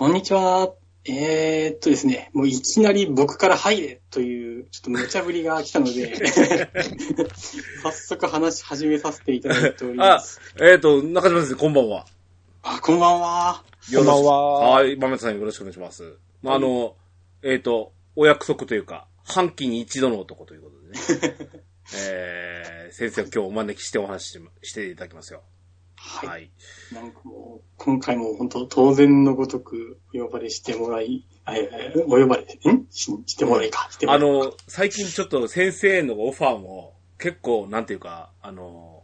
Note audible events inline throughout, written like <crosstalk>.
こんにちは。えー、っとですね、もういきなり僕から入れという、ちょっと無茶ぶりが来たので、<laughs> 早速話し始めさせていただいております。えっ、ー、と、中島先生、こんばんは。あ、こんばんは。こんばんははい、豆田さんよろしくお願いします。まあ、あの、えっ、と、お約束というか、半期に一度の男ということでね。<laughs> えー、先生を今日お招きしてお話ししていただきますよ。はい。はい。なんかもう、今回も本当当然のごとくお呼ばれしてもらい、えーお呼ばれ、ん？ししてもらいか。してもらいあの、最近ちょっと先生へのオファーも結構、なんていうか、あの、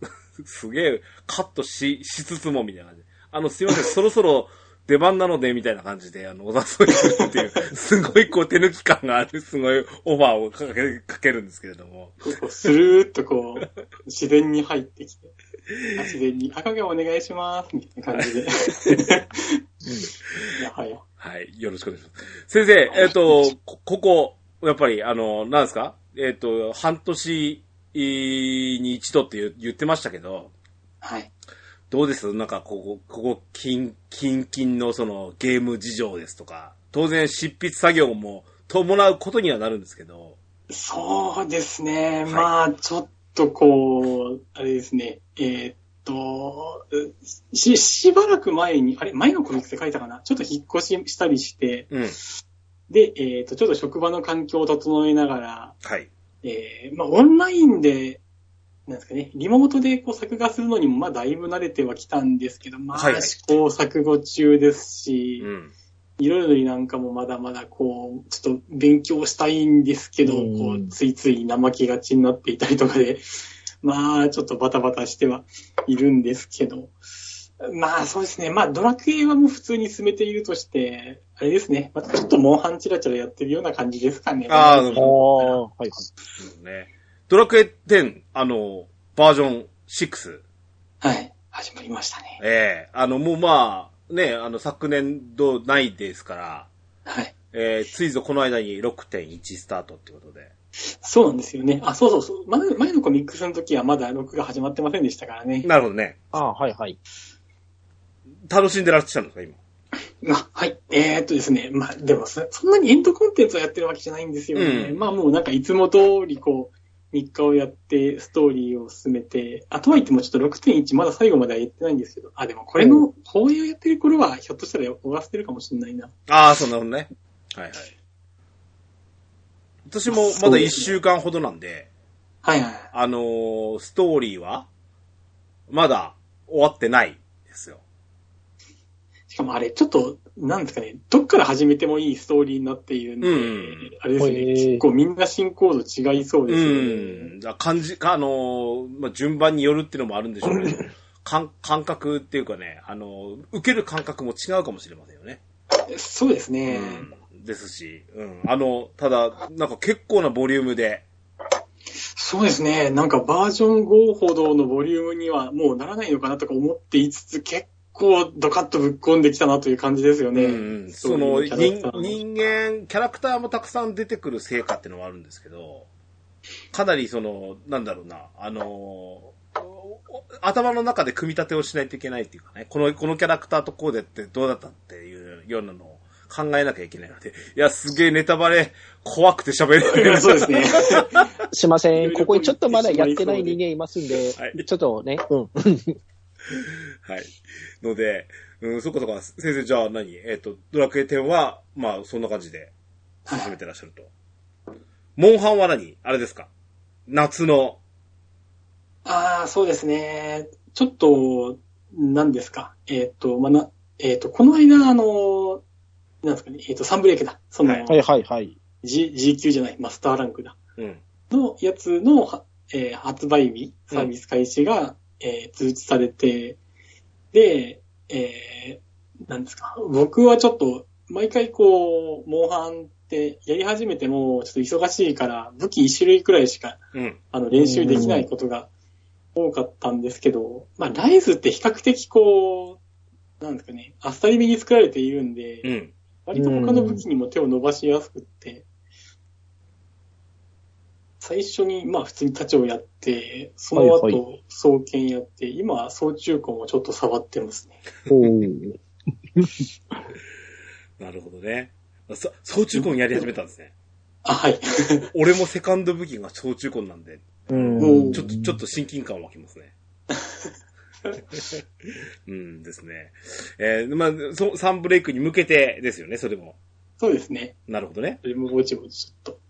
<laughs> すげえカットし、しつつもみたいな感じで。あの、すいません、そろそろ出番なので、みたいな感じで、あの、お誘いするっていう、<laughs> すごいこう手抜き感がある、すごいオファーをかけ、かけるんですけれども。こうスルーっとこう、自然に入ってきて、あ自然に、赤がお願いします、みたいな感じで。いやはや。はい、よろしくお願いします。先生、えっ、と、こここ、やっぱり、あの、なんですか？えっ、と、半年に一度って言ってましたけど、はい。どうです？なんか、ここ、ここ、近、近々のそのゲーム事情ですとか、当然執筆作業も伴うことにはなるんですけど、そうですね。いまあ、ちょっとこう、あれですね。えーっと、し、しばらく前に、あれ、前のコミックスで書いたかな？ちょっと引っ越ししたりして、うん。で、えーっと、ちょっと職場の環境を整えながら、はい。えー、まあ、オンラインで、なんですかね、リモートでこう作画するのにも、まあ、だいぶ慣れてはきたんですけど、まあ、はいはい試行錯誤中ですし、うん。いろいろなんかもまだまだこう、ちょっと勉強したいんですけど、うんこう、ついつい怠きがちになっていたりとかで、<laughs> まあ、ちょっとバタバタしてはいるんですけど、まあそうですね。まあドラクエはもう普通に進めているとして、あれですね。またちょっとモンハンチラチラやってるような感じですかね。あーなるあほあ、<laughs> はいね。ドラクエ10、あの、バージョン6、はい。始まりましたね。ええあの、もうまあ、ね、あの、昨年度ないですから、はい。えー、ついぞこの間に6.1スタートってことで。そうなんですよね。あ、そうそうそう。前のコミックスの時はまだ録画始まってませんでしたからね。なるほどね。ああ、はいはい。楽しんでらっしゃるんですか、今？あ、はい。えー、っとですね。まあ、でもそ、そんなにエンドコンテンツをやってるわけじゃないんですよね。うんまあ、もうなんかいつも通りこう、日課をやって、ストーリーを進めて、あとは言ってもちょっと6.1まだ最後までは言ってないんですけど、あ、でもこれの放映をやってる頃は、ひょっとしたら終わせてるかもしれないな。ああ、そんなのね。はいはい。私もまだ1週間ほどなんで、はいはい。あのーストーリーは、まだ終わってないですよ。しかもあれ、ちょっと、なんですかね、どっから始めてもいいストーリーになっているんで、うんあれですね、結構みんな進行度違いそううですよね。ん。だ感じ、あのーまあ、順番によるっていうのもあるんでしょうけど、感感覚っていうかね、あのー受ける感覚も違うかもしれませんよね。そうですね。うん。ですし、うん。あの、ただ、なんか結構なボリュームで、そうですね。なんかバージョン5ほどのボリュームにはもうならないのかなとか思っていつつ、結構ドカッとぶっ込んできたなという感じですよね。うん、その人間、キャラクターもたくさん出てくる成果っていうのはあるんですけど、かなりその、なんだろうな、あのお頭の中で組み立てをしないといけないっていうかね、この、このキャラクターとこうでってどうだったっていうようなのを考えなきゃいけないので、いや、すげえネタバレ怖くて喋れない。<laughs> そうですね。<laughs> すいません。ここにちょっとまだやってない人間いますんで、はいちょっとね、うん。<laughs> はい。ので、うん、そっかそっか、先生じゃあ何？えっ、と、ドラクエ10は、まあ、そんな感じで進めてらっしゃると。モンハンは何？あれですか？夏の、ああ、そうですね。ちょっと、何ですか？えっ、と、まあ、な、えっ、と、この間、あの、なんですかね、えっ、と、サンブレイクだ。その、はいはいはいはい。G、G 級じゃない、マスターランクだ。うん。のやつの、はえー発売日、サービス開始が、えー通知されて、で、えーなんですか、僕はちょっと、毎回こう、モンハンってやり始めても、ちょっと忙しいから、武器一種類くらいしか、うん。あの、練習できないことが多かったんですけど、まあ、ライズって比較的こう、なんですかね、あっさりめに作られているんで、うん。割と他の武器にも手を伸ばしやすくって、最初に、まあ普通に立ちをやって、その後、はいは双剣やって、今、総中古もちょっと触ってますね。おー <laughs> どね。そ総中婚やり始めたんですね。あ、はい。俺もセカンド武器が総中婚なんで、うん。ちょっと、ちょっと親近感湧きますね。<laughs> うんですね。えー、まあ、そサンブレイクに向けてですよね、それも。そうですね。なるほどね。それもぼちぼちちょっと、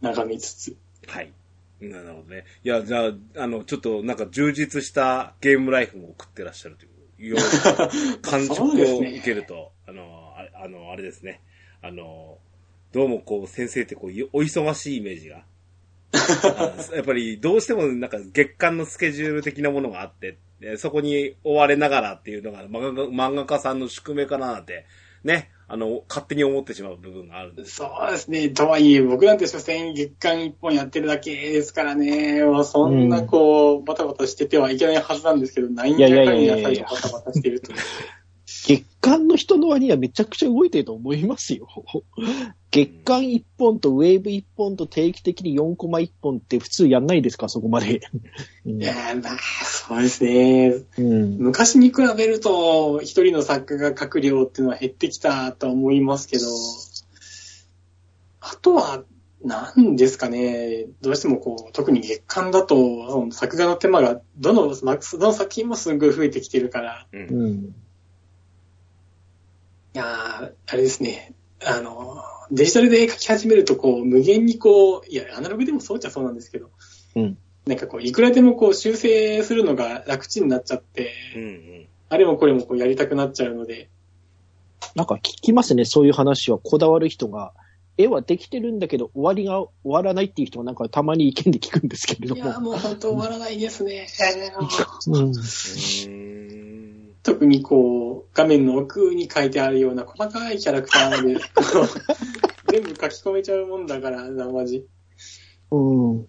眺めつつ。はい。なるほどね。いや、じゃあ、あの、ちょっとなんか充実したゲームライフも送ってらっしゃるという、ような感触を受けると、<laughs> あの、あれあの、あれですね。あの、どうもこう、先生ってこう、お忙しいイメージが。<laughs> やっぱりどうしてもなんか月間のスケジュール的なものがあって、でそこに追われながらっていうのが漫画漫画家さんの宿命かななんて、ね、あの、勝手に思ってしまう部分があるんです。そうですね。とはいえ、僕なんて所詮月間一本やってるだけですからね。そんなこう、バタバタしててはいけないはずなんですけど、なんやかんや最後バタバタしてると。<laughs> 月間の人の割にはめちゃくちゃ動いてると思いますよ。月間1本とウェーブ1本と定期的に4コマ1本って普通やんないですか、そこまで。う <laughs> んいやーまあ、そうですね。うん。昔に比べると、一人の作家が書く量っていうのは減ってきたとは思いますけど、あとは、何ですかね、どうしてもこう、特に月間だと、作画の手間が、どの、まどの作品もすごい増えてきてるから、うん。うん。いやーあれですね、あの、デジタルで描き始めると、こう、無限にこう、いや、アナログでもそうっちゃそうなんですけど、うん。なんかこう、いくらでもこう、修正するのが楽ちになっちゃって、うんうん。あれもこれもこう、やりたくなっちゃうので、なんか聞きますね、そういう話は。こだわる人が。絵はできてるんだけど、終わりが終わらないっていう人がなんかたまに意見で聞くんですけれどいやーも。もう本当終わらないですね。うん。うーん。特にこう、画面の奥に書いてあるような細かいキャラクターで、こ <laughs> う全部書き込めちゃうもんだから、なまじ。いうん。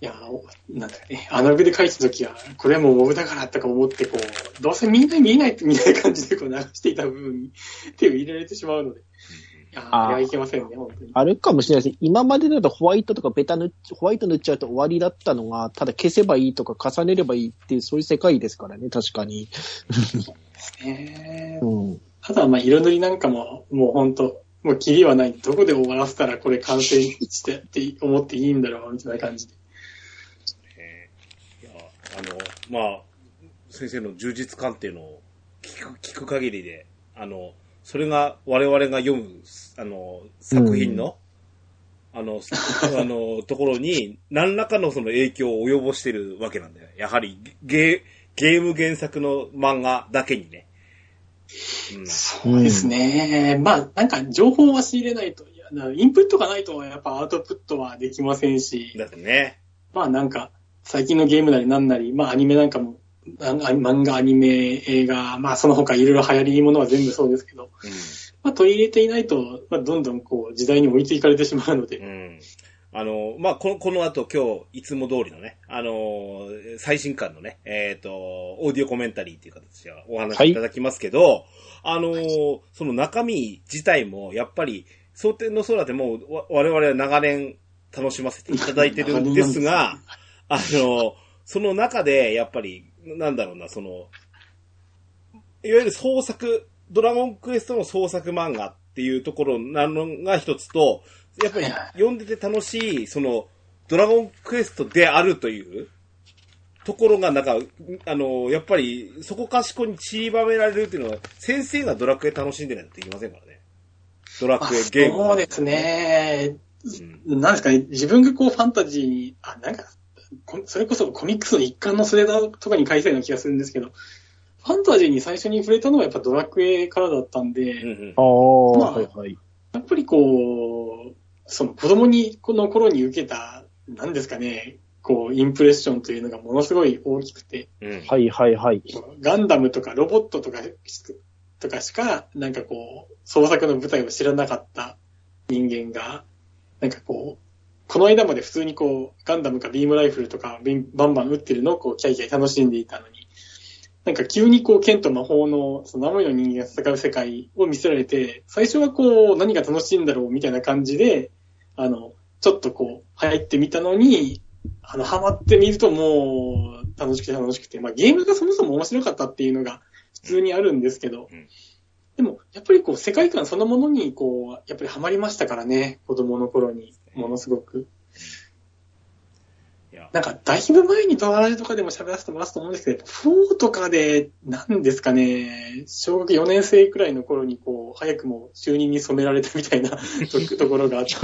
やー、なんだかね、アナログで書いたときは、これはもうモブだからとか思って、こう、どうせみんな見えないみたいな感じでこう流していた部分に手を入れられてしまうので、あーあいけませんね、本当に。あるかもしれないですね。今までだとホワイトとかベタ塗っ、ホワイト塗っちゃうと終わりだったのが、ただ消せばいいとか重ねればいいっていう、そういう世界ですからね、確かに。ね <laughs> うん。あとはまあ色塗りなんかも、もう本当もうキリはない。どこで終わらせたらこれ完成してって思っていいんだろう、みたいな感じで。えーいや、あの、まあ、先生の充実感っていうのを聞く、聞く限りで、あの、それが我々が読む、あの、作品の、あの、<laughs> あの、ところに、何らかのその影響を及ぼしてるわけなんだよ。やはり、ゲー、ゲーム原作の漫画だけにね。うん。そうですね。まあ、なんか情報は仕入れないと、いやなインプットがないとやっぱアウトプットはできませんし、だってね。まあなんか、最近のゲームなりなんなり、まあアニメなんかも、あ漫画、アニメ、映画、まあその他いろいろ流行りものは全部そうですけど、うん。まあ取り入れていないと、まあどんどんこう時代に追いついかれてしまうので、うん。あの、まあ、この、この後今日、いつも通りのね、あの、最新刊のね、えっ、と、オーディオコメンタリーっていう形でお話しいただきますけど、あの、その中身自体も、やっぱり、蒼天の空でも我々は長年楽しませていただいてるんですが、あの、その中で、やっぱり、なんだろうな、その、いわゆる創作、ドラゴンクエストの創作漫画っていうところなのが一つと、やっぱり読んでて楽しい、その、ドラゴンクエストであるというところが、なんか、あの、やっぱり、そこかしこに散りばめられるっていうのは、先生がドラクエ楽しんでないといけませんからね。ドラまあクエゲーム。そうですね。うん。なんですかね、自分がこうファンタジーに、あ、なんか、こそれこそコミックスの一環のスレダーとかに書いてたような気がするんですけど、ファンタジーに最初に触れたのはやっぱドラクエからだったんで、うんうんああ、まあはいはい。やっぱりこう、その子供に、この頃に受けた、なんですかね、こう、インプレッションというのがものすごい大きくて、うん。はいはいはい。ガンダムとかロボットとか、とかしか、なんかこう、創作の舞台を知らなかった人間が、なんかこう、この間まで普通にこう、ガンダムかビームライフルとかビンバンバン撃ってるのをこう、キャイキャイ楽しんでいたのに、なんか急にこう、剣と魔法の、その生身の人間が戦う世界を見せられて、最初はこう、何が楽しいんだろうみたいな感じで、あの、ちょっとこう、入ってみたのに、あの、ハマってみるともう、楽しくて楽しくて、まあゲームがそもそも面白かったっていうのが普通にあるんですけど、うん。でも、やっぱりこう、世界観そのものに、こう、やっぱりハマりましたからね、子供の頃に、ものすごく。なんか、だいぶ前にドララジとかでも喋らせてもらったと思うんですけど、4とかで、なんですかね、小学4年生くらいの頃に、こう、早くも就任に染められたみたいな <laughs> ところがあった。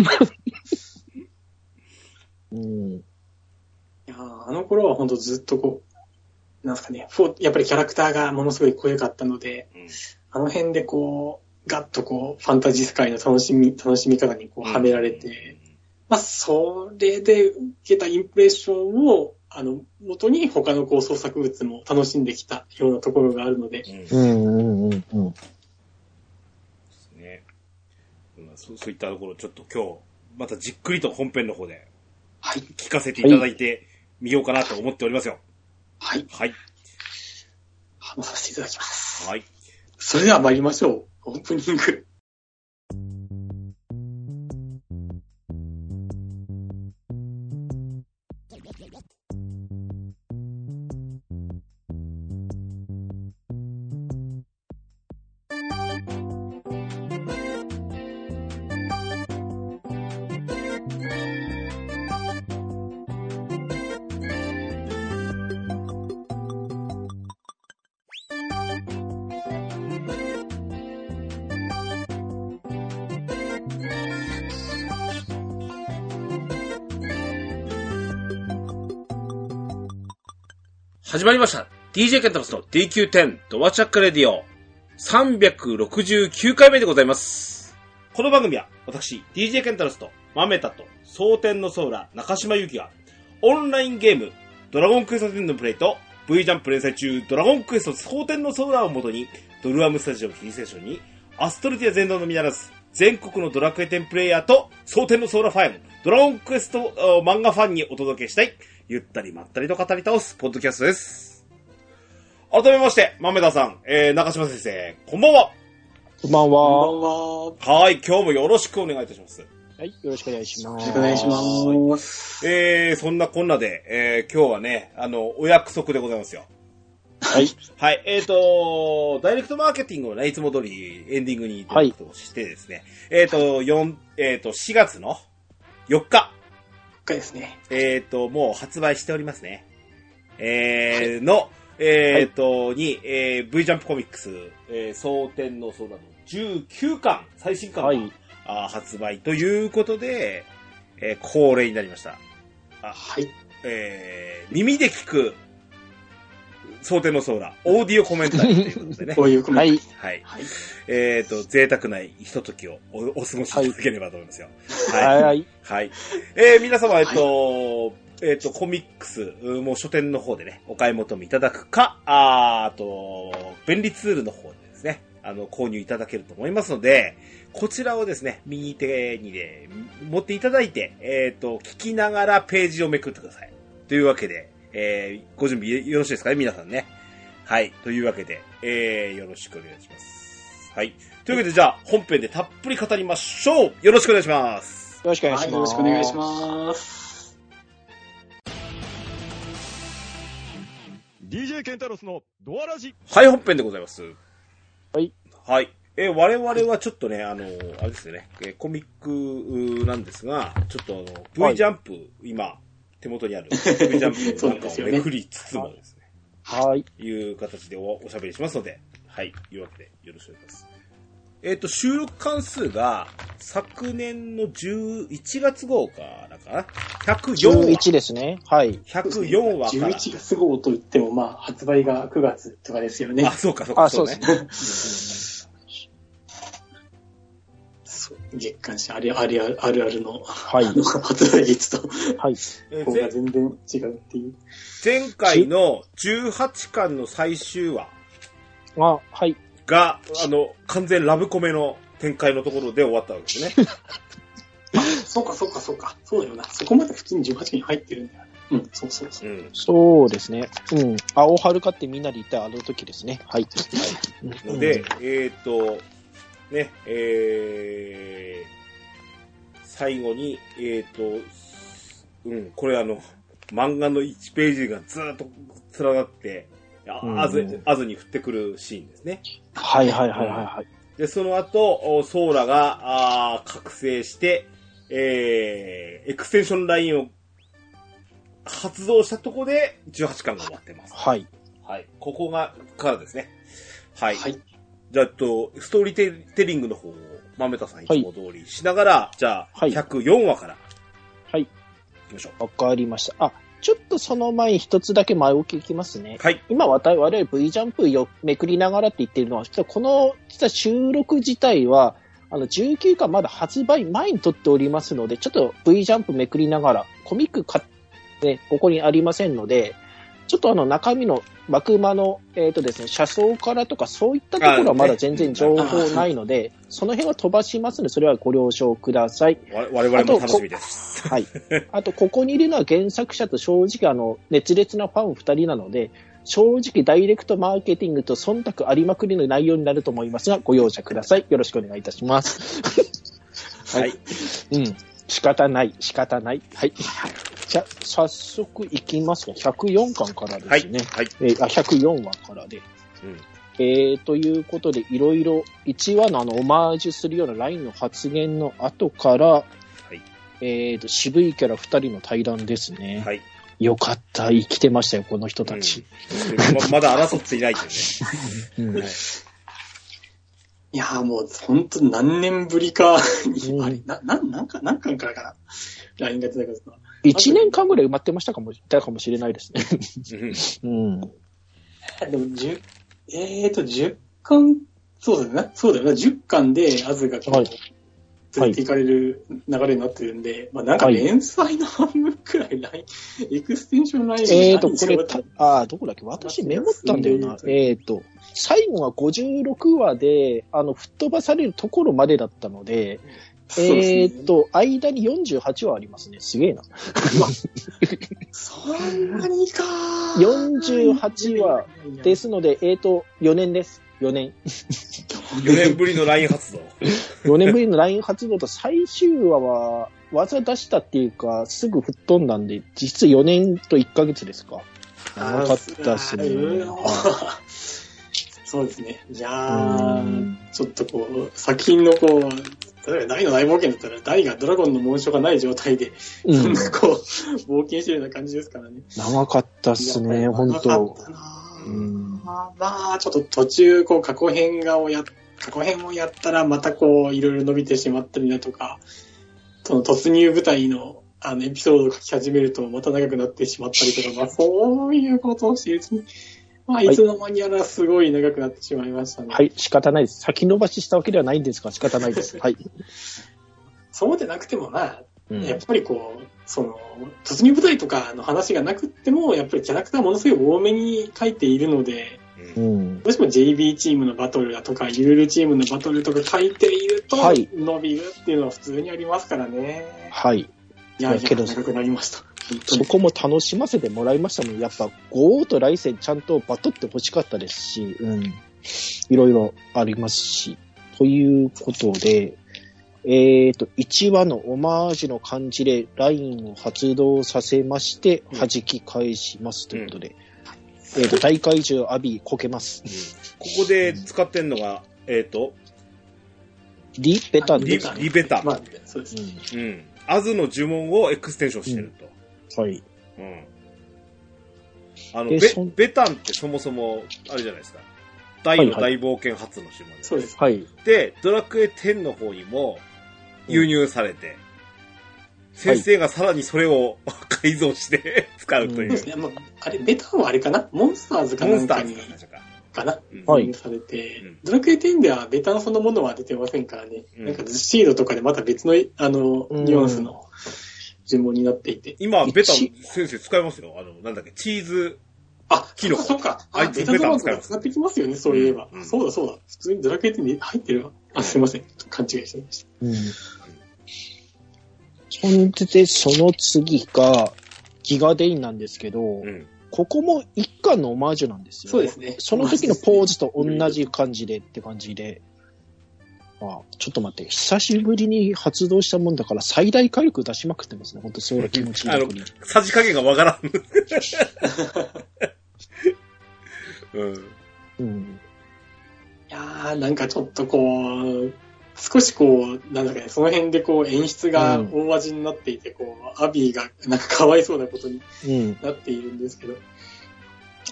うん。いやあの頃は本当ずっとこう、なんですかね、4やっぱりキャラクターがものすごい濃ゆかったので、あの辺でこう、ガッとこう、ファンタジー世界の楽しみ、楽しみ方にこう、はめられて、、まあ、それで受けたインプレッションを、あの、元に他のこう創作物も楽しんできたようなところがあるので、うん。うん。うんうん。ですね。まあそうそういったところ、ちょっと今日、またじっくりと本編の方ではい、聞かせていただいてみようかなと思っておりますよ。はい、はい。話させていただきます。はい。それでは参りましょう。オープニング。始まりました。DJ ケンタロスの DQ10 ドアチャックレディオ369回目でございます。この番組は私、DJ ケンタロスとマメタと蒼天のソーラ中島ゆきがオンラインゲームドラゴンクエスト10のプレイと V ジャンプ連載中ドラゴンクエスト蒼天のソーラをもとにドルアムスタジオキーステーションにアストルティア全土のみならず全国のドラクエ10プレイヤーと蒼天のソーラファン、ドラゴンクエスト漫画ファンにお届けしたいゆったりまったりと語り倒すポッドキャストです。改めまして、豆田さん、えー、中島先生、こんばんは。こんばんこは。んばんは。よはい、今日もよろしくお願いいたします。はい、よろしくお願いします。ろしくお願いします。えー、そんなこんなで、えー、今日はね、あの、お約束でございますよ。はい。はい、えーと、ダイレクトマーケティングをね、いつも通りエンディングにダイレクトをしてですね、えーと、4、えーと、4月の4日、回ですね。えーと、もう発売しておりますね。えー、の、えーと、に、えー、V ジャンプコミックス、えー、蒼天の空の19巻、最新巻が、はい。あー発売ということで、えー恒例になりました。はい。えー、耳で聞く、蒼天の空、オーディオコメンタリーということでね。こういうコメント。はい。はい。えっ、と、贅沢ないひとときをおお過ごしいただければと思いますよ。はい。はい。はい。えー、皆様、えっと、えっ、と、コミックス、うもう書店の方でね、お買い求めいただくか、あーあと、便利ツールの方でですね、あの、購入いただけると思いますので、こちらをですね、右手にね、持っていただいて、えっ、と、聞きながらページをめくってください。というわけで、えー、ご準備よろしいですかね、皆さんね。はい。というわけで、えー、よろしくお願いします。はい。というわけで、じゃあ、本編でたっぷり語りましょうよろしくお願いしますよろしくお願いします。はい、よろしくお願いします。DJ ケンタロスのドアラジはい、本編でございます。はい。はい。えー我々はちょっとね、あの、あれですね、えーコミックうーなんですが、ちょっとあの、はい V ジャンプ、今、手元にある <laughs> ジャンプそうなんかをですよねめくりつつもですね、はい。いう形でおおしゃべりしますので、はい、いうわけでよろしくお願いします。えっ、と、収録関数が、昨年の11月号からかな ?104 話。11ですね。はい。104話から。11月号といっても、まあ、発売が9月とかですよねあ、。そうか、そうか、あ、そうねです。ね。月刊誌あるあるあるあるの、はいあ。の発売率と、はい。えーここが全然違うっていう。前回の18巻の最終話あ、はい。が、あの、完全ラブコメの展開のところで終わったわけですね。<laughs> そうか、そうか、そうか。そうだよな。そこまで普通に18期に入ってるんだよ。うん、そうそうそうう。ん。そうですね。うん。青春かってみんなで言ったあの時ですね。はい。ので、えっ、と、ね、えー、最後に、えっ、と、うん、これあの、漫画の1ページがずーっと連なって、あうんあず、あずに降ってくるシーンですね。はいはいはいはいはい。で、その後、おソーラが、あー覚醒して、えー、エクステンションラインを発動したとこで、18巻が終わってます。はい。はい。ここが、からですね。はい。はい。じゃあ、と、ストーリーテリングの方を、豆田さんいつも通りしながら、じゃあ、はい104話から、はい。行きましょう。わかりました。あ、ちょっとその前に一つだけ前置きいきますね。はい。今我々 V ジャンプよめくりながらって言ってるのは、実はこの、実は収録自体は、あの、19巻まだ発売前に撮っておりますので、ちょっと V ジャンプめくりながら、コミックか、ね、ここにありませんので、ちょっとあの中身の幕間の、えっ、とですね、車窓からとかそういったところはまだ全然情報ないので、その辺は飛ばしますので、それはご了承ください。わ我々も楽しみです。はい。あと、ここにいるのは原作者と正直、あの、熱烈なファン二人なので、正直ダイレクトマーケティングと忖度ありまくりの内容になると思いますが、ご容赦ください。よろしくお願いいたします。はい。<laughs> うん。仕方ない、仕方ない。はい。じゃあ、早速いきますね。104巻からではい。すね。はい。えーあ、104話からで。うんえー、ということで、いろいろ、1話のあの、オマージュするようなラインの発言の後から、いえーと、渋いキャラ2人の対談ですね。はい。よかった、生きてましたよ、この人たち。ままだ争っていないというね。<laughs> うんいやーもう、ほんと何年ぶりかに、うんあれ、な、なん、なんか、何巻からかな。LINE が出たか。1年間ぐらい埋まってましたかも、たかもしれないですね。うん。うん。でも、10、えーと、10巻、そうだよな、そうだよな、10巻で、アズがこう、はい。連れて行かれる流れになってるんで、まあなんかはい。連載の半分くらいライン、<laughs> エクステンションラインえーと、何これ、あー、どこだっけ？私メモったんだよな。えーと、最後は56話で、あの、吹っ飛ばされるところまでだったので、そうですねえーと、間に48話ありますね。すげえな。そんなにか48話ですので、えーと、4年です。4年。4年ぶりの LINE 発動。4年ぶりの LINE 発動と最終話は、技出したっていうか、すぐ吹っ飛んだんで、実質4年と1ヶ月ですか。長かったっすね。そうですね。いやいーうんちょっとこう、作品のこう、例えば大の大冒険だったら、大がドラゴンの紋章がない状態で、そんうん。なこう、冒険してるような感じですからね。長かったっすね、本長か当ったなぁうんまあ、ちょっと途中、こう、過去編画をや、過去編をやったら、またこう、いろいろ伸びてしまったりだとか、その突入部隊の、あの、エピソードを書き始めると、また長くなってしまったりとか、まあ、そういうことをしているうちに、まあ、いいつの間にやらすごい長くなってしまいましたね。はい、仕方ないです。先延ばししたわけではないんですが、仕方ないです。<laughs> はい。そうでなくてもな、うんやっぱりこう、その、突入部隊とかの話がなくっても、やっぱりキャラクターものすごい多めに書いているので、うんうん。どうしても JB チームのバトルだとか、ユールチームのバトルとか書いていると、はい伸びるっていうのは普通にありますからね。はい。いや、いやけど長くなりました。本当に。そこも楽しませてもらいましたもん。やっぱ、ゴーとライセンちゃんとバトって欲しかったですし、うん。いろいろありますし。ということで、えっ、と、1話のオマージュの感じでラインを発動させまして、うん弾き返しますということで、えっ、と、大怪獣アビーこけます。ここで使ってんのが、えっ、と、リベタンリですね。リベタ。まあ、そうです。うん。アズの呪文をエクステンションしてると。はい。うん。あの、ベベタンってそもそも、あれじゃないですか。大の大冒険初の呪文です。そうです。はい。で、ドラクエ10の方にも輸入されて、先生がさらにそれを <laughs> 改造して <laughs> 使うという。そうですね。まあ、あれ、ベタンはあれかな？モンスターズかモンスターズかな、か。かなうんはいされて、うんドラクエ10ではベタンそのものは出てませんからね。うんなんかズシードとかでまた別の、あの、うんニュアンスの順番になっていて。今、ベタ先生使いますよ。あの、なんだっけ、チーズ、あ、キノコそうか。あいつあベタドラゴンベタン使います使ってきますよね、そういえば。うんそうだそうだ。普通にドラクエ10に入ってるわ。あ、すいません。勘違いしてました。うん。そんで、その次が、ギガデインなんですけど、うん。ここも一巻のオマージュなんですよ、そうですねその時のポーズと同じ感じでって感じで。あちょっと待って、久しぶりに発動したもんだから最大火力出しまくってますね。本当そういう気持ちいい <laughs> あの。さじ加減がわからん。<laughs> うん。うん。やー、なんかちょっとこう、少しこう、なんだかね、その辺でこう演出が大味になっていて、こう、アビーがなんかかわいそうなことにうん。なっているんですけど。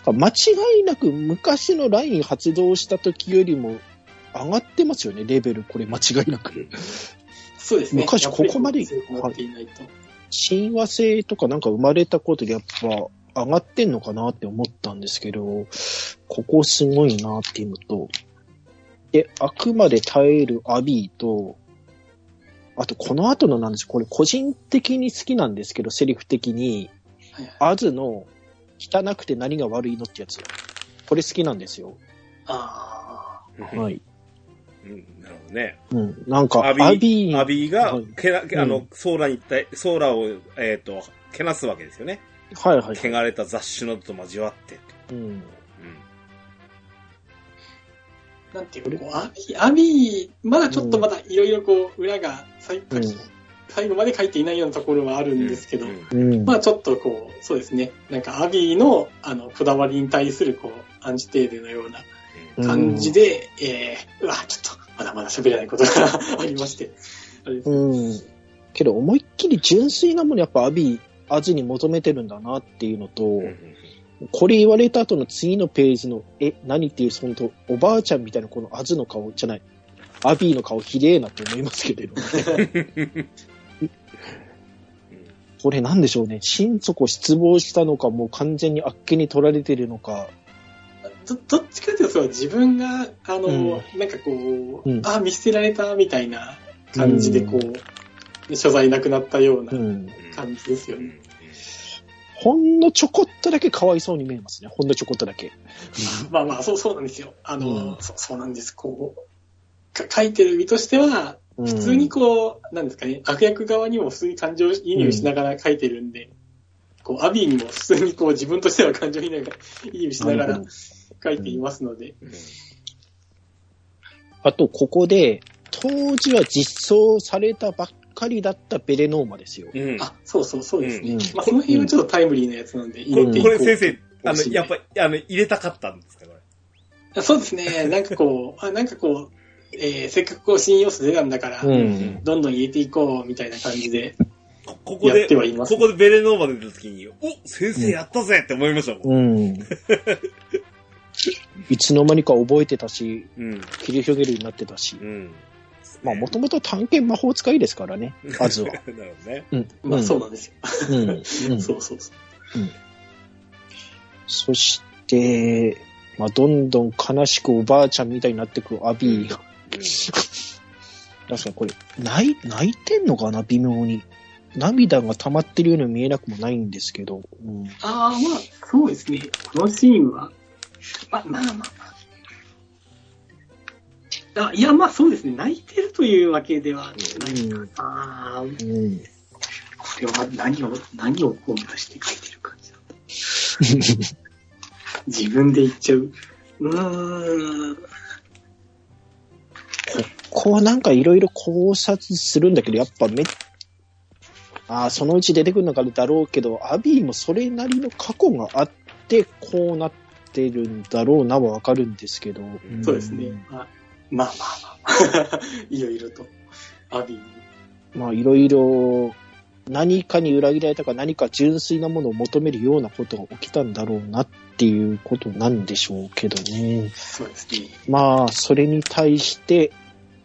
間違いなく昔のライン発動した時よりも上がってますよね、レベル。これ間違いなく。そうですね。昔ここまでやっぱり強くなっていないと。親和性とかなんか生まれたことでやっぱ上がってんのかなって思ったんですけど、ここすごいなっていうのと、で、あくまで耐えるアビーと、あとこの後のなんですこれ個人的に好きなんですけど、セリフ的に、アズの汚くて何が悪いのってやつ。これ好きなんですよ。あはいい。うん、なるほどね。うん。なんか、アアビビー、アビーがはい、けな、あのうん、ソーラに一体、ソーラを、えっ、と、けなすわけですよね。はいはい。汚れた雑種などと交わって。うん。なんていうか、こう、アビー、アビー、まだちょっとまだいろいろこう、裏が最、うん。最後まで書いていないようなところはあるんですけど、うん。うん。まあちょっとこう、そうですね、なんかアビーの、あの、こだわりに対する、こう、アンチテーゼのような感じで、えー、うわ、ちょっと、まだまだ喋れないことがありまして、あれですねうん。けど思いっきり純粋なものやっぱアビー、アズに求めてるんだなっていうのと、うんうんこれ言われた後の次のページの、え、何っていう、そのと、おばあちゃんみたいなこのアズの顔じゃない、アビーの顔ひでえなって思いますけれど、<laughs> これなんでしょうね、心底失望したのか、もう完全にあっけに取られてるのか、どどっちかというとそう、自分が、あの、うなんかこう、うん。あ、見捨てられたみたいな感じで、こう、所在なくなったようなうん。感じですようん。ね。ほんのちょこっとだけかわいそうに見えますね。ほんのちょこっとだけ。<laughs> まあまあ、そう、そうなんですよ。あの、うんそそうなんです。こう、か書いてる身としては、普普通にこう、なんですかね、悪役側にも普通に感情移入しながら書いてるんで、こう、アビーにも普通にこう、自分としては感情移入 <laughs> 移入しながら書いていますので、うんあと、ここで、当時は実装されたばっかりだったベレノーマですよ。うん。あ、そうそう、そうですね。うんまあ、その辺はちょっとタイムリーなやつなんで、入れていこう。これ先生、あの、やっぱ、あの、入れたかったんですか、これ？そうですね。なんかこう、<laughs> あなんかこう、えーせっかくこう新要素出たんだから、うん。どんどん入れていこうみたいな感じで、こここで、やってはいますここでベレノーマ出た時に、お先生やったぜって思いましたもん。うん。<laughs> いつの間にか覚えてたし、うん。切り広げるようになってたし。うん。まあ、もともと探検魔法使いですからね、アズは。<laughs> なるほどね。うん。まあそううなんですよ。ん。うん。<laughs> そうそうそう。そして、まあ、どんどん悲しくおばあちゃんみたいになってくアビーが。確かにこれ、泣い、泣いてんのかな？微妙に。涙が溜まってるように見えなくもないんですけど。うん。ああ、まあ、そうですね。このシーンは、まあまあまあまあ。あいや、まあそうですね。泣いてるというわけではないかな。ああ、うん。これは何を、何をこう目指して書いてる感じだ。自分で言っちゃう。うーん。こうなんかいろいろ考察するんだけど、やっぱめ、ああ、そのうち出てくるのかだろうけど、アビーもそれなりの過去があって、こうなってるんだろうなはわかるんですけど。んそうですね。まあまあまあまあ。<laughs> いろいろと。アビーに。まあいろいろ何かに裏切られたか何か純粋なものを求めるようなことが起きたんだろうなっていうことなんでしょうけどね。そうですね。まあそれに対して、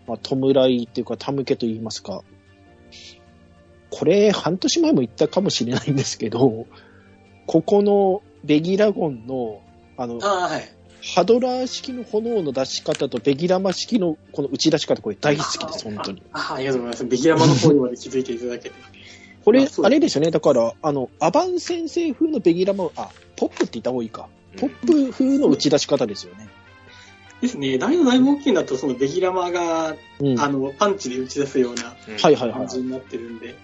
まあ、弔いっていうか手向けと言いますか。これ半年前も言ったかもしれないんですけど、ここのベギラゴンのあの、ああ、はい。ハドラー式の炎の出し方とベギラマ式のこの打ち出し方、これ大好きです、本当に。ああ、ありがとうございます。ベギラマの方にまで気づいていただけて。これあ、れですよね。だから、あの、アバン先生風のベギラマ、あ、ポップって言った方がいいか。ポップ風の打ち出し方ですよね。ですね。大の大冒険だと、そのベギラマが、うん。あの、パンチで打ち出すような。感じになってるんで。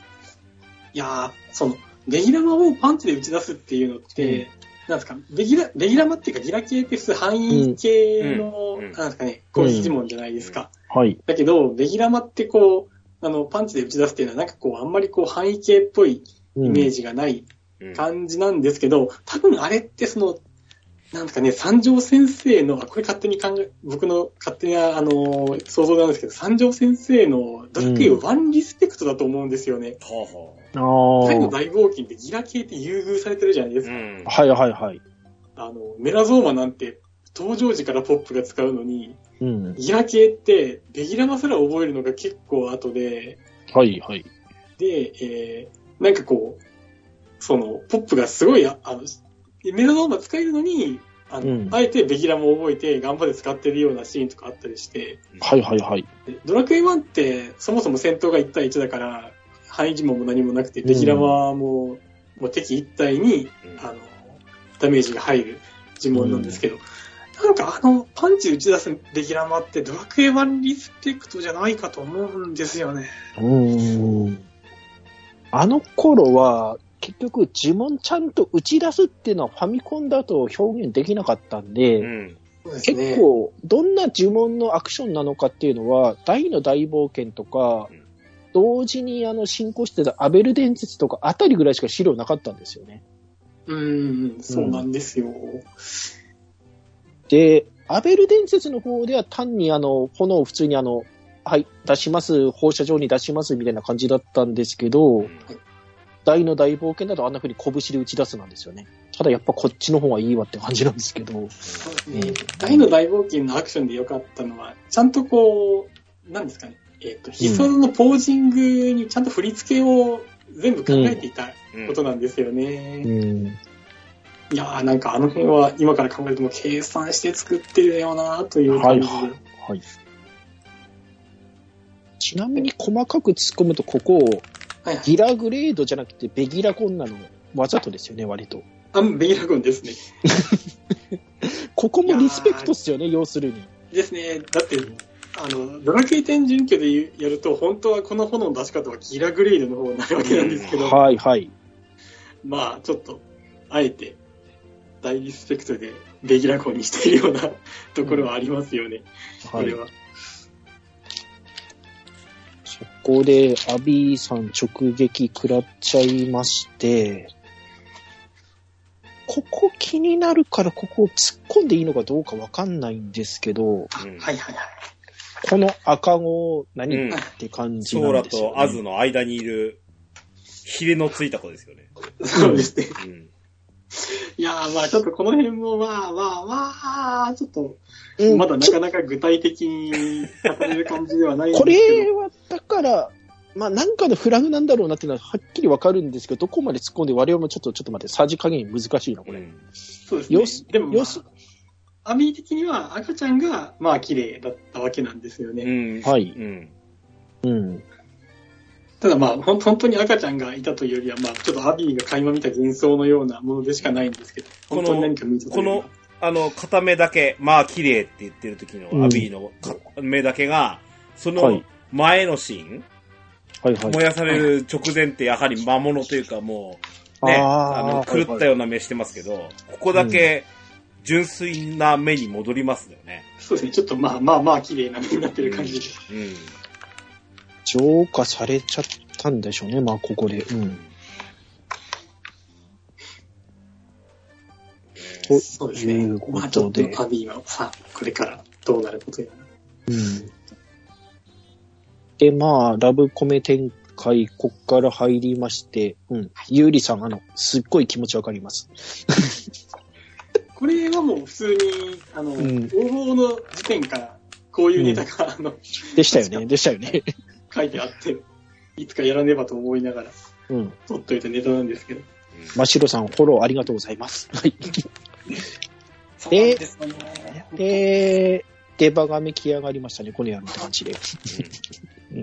いやー、その、ベギラマをパンチで打ち出すっていうのって、なんですか、ベギラ、ベギラマっていうか、ギラ系って普通範囲系の、うんうんなんですかね、攻撃呪文じゃないですか。はい。だけど、ベギラマってこう、あの、パンチで打ち出すっていうのは、なんかこう、あんまりこう、範囲系っぽいうんイメージがないうん感じなんですけど、多分あれってその、なんとかね、三条先生の、あこれ勝手に考え、僕の勝手な、あのー想像なんですけど、三条先生のドラクエワンリスペクトだと思うんですよね。はあはあ大の大冒険ってギラ系って優遇されてるじゃないですあ。か。うん。はいはいはい。あの、メラゾーマなんて登場時からポップが使うのに、うん。ギラ系ってベギラマすら覚えるのが結構後で、はいはい。で、えー、なんかこう、その、ポップがすごい、ああの、メラゾーマ使えるのに、あの、うんあえてベギラも覚えて頑張って使ってるようなシーンとかあったりして、はいはいはい。でドラクエ1ってそもそも戦闘が1対1だから、範囲呪文も何もなくて、ベギラマも、もう敵1体に、うんあの、ダメージが入る呪文なんですけど、なんかあの、パンチ打ち出すベギラマってドラクエ1リスペクトじゃないかと思うんですよね。うーん。あの頃は、結局呪文ちゃんと打ち出すっていうのはファミコンだと表現できなかったんで、うん。結構、どんな呪文のアクションなのかっていうのは、大の大冒険とかうん、同時にあの進行してたアベル伝説とかあたりぐらいしか資料なかったんですよね。うーん、そうなんですよ。で、アベル伝説の方では単にあの、炎を普通にあの、はい、出します、放射状に出しますみたいな感じだったんですけど、大の大冒険だとあんな風に拳で打ち出すなんですよね。ただやっぱこっちの方がいいわって感じなんですけど。そうですねうん大の大冒険のアクションで良かったのは、ちゃんとこう、なんですかね、えっ、と、必殺のポージングにちゃんと振り付けを全部考えていたうんことなんですようね。ん。いやーなんかあの辺は今から考えても計算して作ってるよなという感じで。はいはい。はい。ちなみに細かく突っ込むと、ここをはいはい。ギラグレードじゃなくてベギラコンなのわざとですよね、割と。あ、ベギラ軍ですね。<laughs> ここもリスペクトっすよね、要するに。ですね。だって、あの、ドラクエ10準拠でやると、本当はこの炎の出し方はギラグレードの方になるわけなんですけど、はいはい。まあ、ちょっと、あえて、大リスペクトでベギラコンにしているようなところはありますよね、こはいれ。は。そこで、アビーさん直撃食らっちゃいまして、ここ気になるから、ここ突っ込んでいいのかどうかわかんないんですけど、うんはいはいはい。この赤子何、うんって感じソーラなんですよ、ね。とアズの間にいる、ヒレのついた子ですよね。そうですね。うん。いやーまあちょっとこの辺もまあまあまあ、ちょっと、うんまだなかなか具体的に語れる感じではないんですこけど。れは、だから、まあ、なんかのフラグなんだろうなっていうのははっきりわかるんですけど、どこまで突っ込んで我々もちょっと、ちょっと待って、さじ加減難しいな、これ。うんそうですね。でも、まあ、アミー的には赤ちゃんが、まあ綺麗だったわけなんですよね。うん。はい。うん。うん。ただまあ、ほん本当に赤ちゃんがいたというよりは、まあ、ちょっとアビーが垣間見た幻想のようなものでしかないんですけど、この本当に何か見たというよりはこの、あの、片目だけ、まあ綺麗って言ってる時のうんアビーのか目だけが、そのはい前のシーン、はいはい。燃やされる直前ってやはり魔物というかもう、ね、あの、狂ったような目してますけど、ここだけ純粋な目に戻りますよね。そうですね、ちょっとまあまあまあ綺麗な目になってる感じで。うん。浄化されちゃったんでしょうね、まあ、ここで。うん。とそうですねまあちょ。っとアビーはさ、これからどうなることやら。うん。で、まあ、ラブコメ展開、こっから入りまして、うん。ゆうりさん、あの、すっごい気持ちわかります。<laughs> これはもう普通に、あの、ん応募の時点から、こういうネタが、あの、でしたよね、<laughs> でしたよね。書いてあって、いつかやらねばと思いながら、うん。取っといたネタなんですけど。真白さん、フォローありがとうございます。はい。そでね。で、出刃がめき上がりましたね、この野郎って感じで。うん。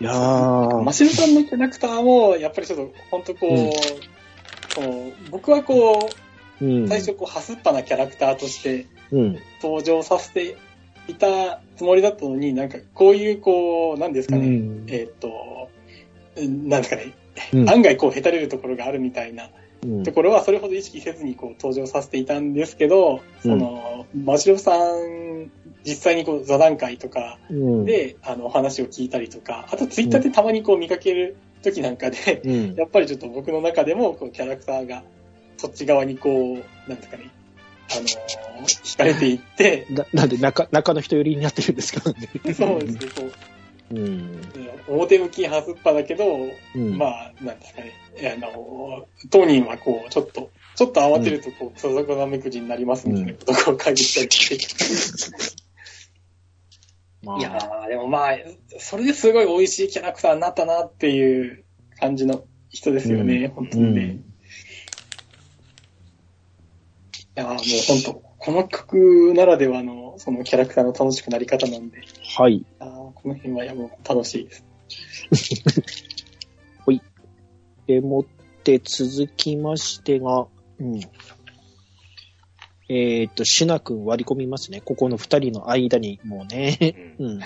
いやー、マシルさんのキャラクターも、やっぱりちょっと、本当こう、うんこう僕はこう、うん。最初こう、ハスっぱなキャラクターとしてうん。登場させていたつもりだったのに、なんか、こういう、こう、なんですかね、うんえーっと、うんなんですかね、うん案外こう、へたれるところがあるみたいなうんところは、それほど意識せずにこう、登場させていたんですけど、その、マシロさん、実際にこう、座談会とかうん。で、あの、お話を聞いたりとか、あとツイッターでたまにこう見かける時なんかで、うん。やっぱりちょっと僕の中でもこうキャラクターがそっち側にこう、なんですかね、あのー惹かれていって、ななんで中、中の人寄りになってるんですかね。そうですね、こう、うん。うん表向きはすっぱだけど、うん。まあ、なんですかね、あの、当人はこう、ちょっと、ちょっと慌てると、こう、所属なめくじになりますみたいなことをこう書いてきたりして。<laughs> まあいやー、でもまあ、それですごい美味しいキャラクターになったなっていう感じの人ですよね、本当にね。いやーもう本当、この曲ならではの、そのキャラクターの楽しくなり方なんで、はい。あーこの辺はやもう楽しいです。<laughs> でもって続きましてが、うん。えっ、と、シュナ君割り込みますね。ここの二人の間に、もうね。うんうん。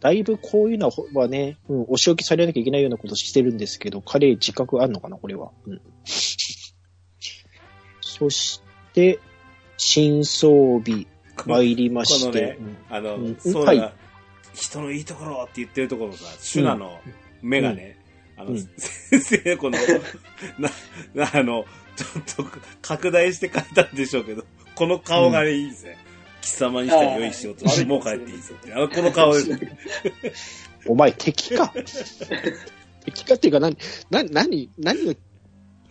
だいぶこういうのはね、うん、お仕置きされなきゃいけないようなことしてるんですけど、彼自覚あるのかな、これは。うん。<laughs> そして、新装備参りまして。このねうんあの、うんそうだ、はい人のいいところって言ってるところさ、シュナの目がね、あの、うん先生、この、な、な、あの、ちょっと拡大して書いたんでしょうけど、この顔がね、いいですね。貴様にしては良い仕事して、もう帰っていいぞって。あの、この顔です。お前敵か <laughs> 敵かっていうか何、何、何、何が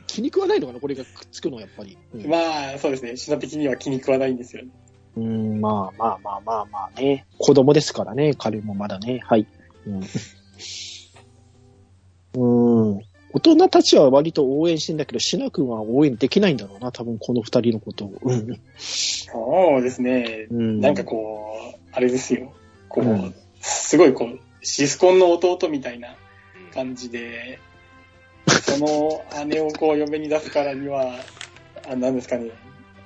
気に食わないのかな？これがくっつくのはやっぱり。うんまあ、そうですね、シナ的には気に食わないんですよね。うん、まあまあまあまあまあね。子供ですからね、彼もまだね。はい。うん。<laughs> うん。大人たちは割と応援してんだけど、シナ君は応援できないんだろうな、多分この二人のことを。うん。そうですね、うん。なんかこう、あれですよ。こう、うんすごいこう、シスコンの弟みたいな感じで、その姉をこう嫁に出すからには、あなんですかね、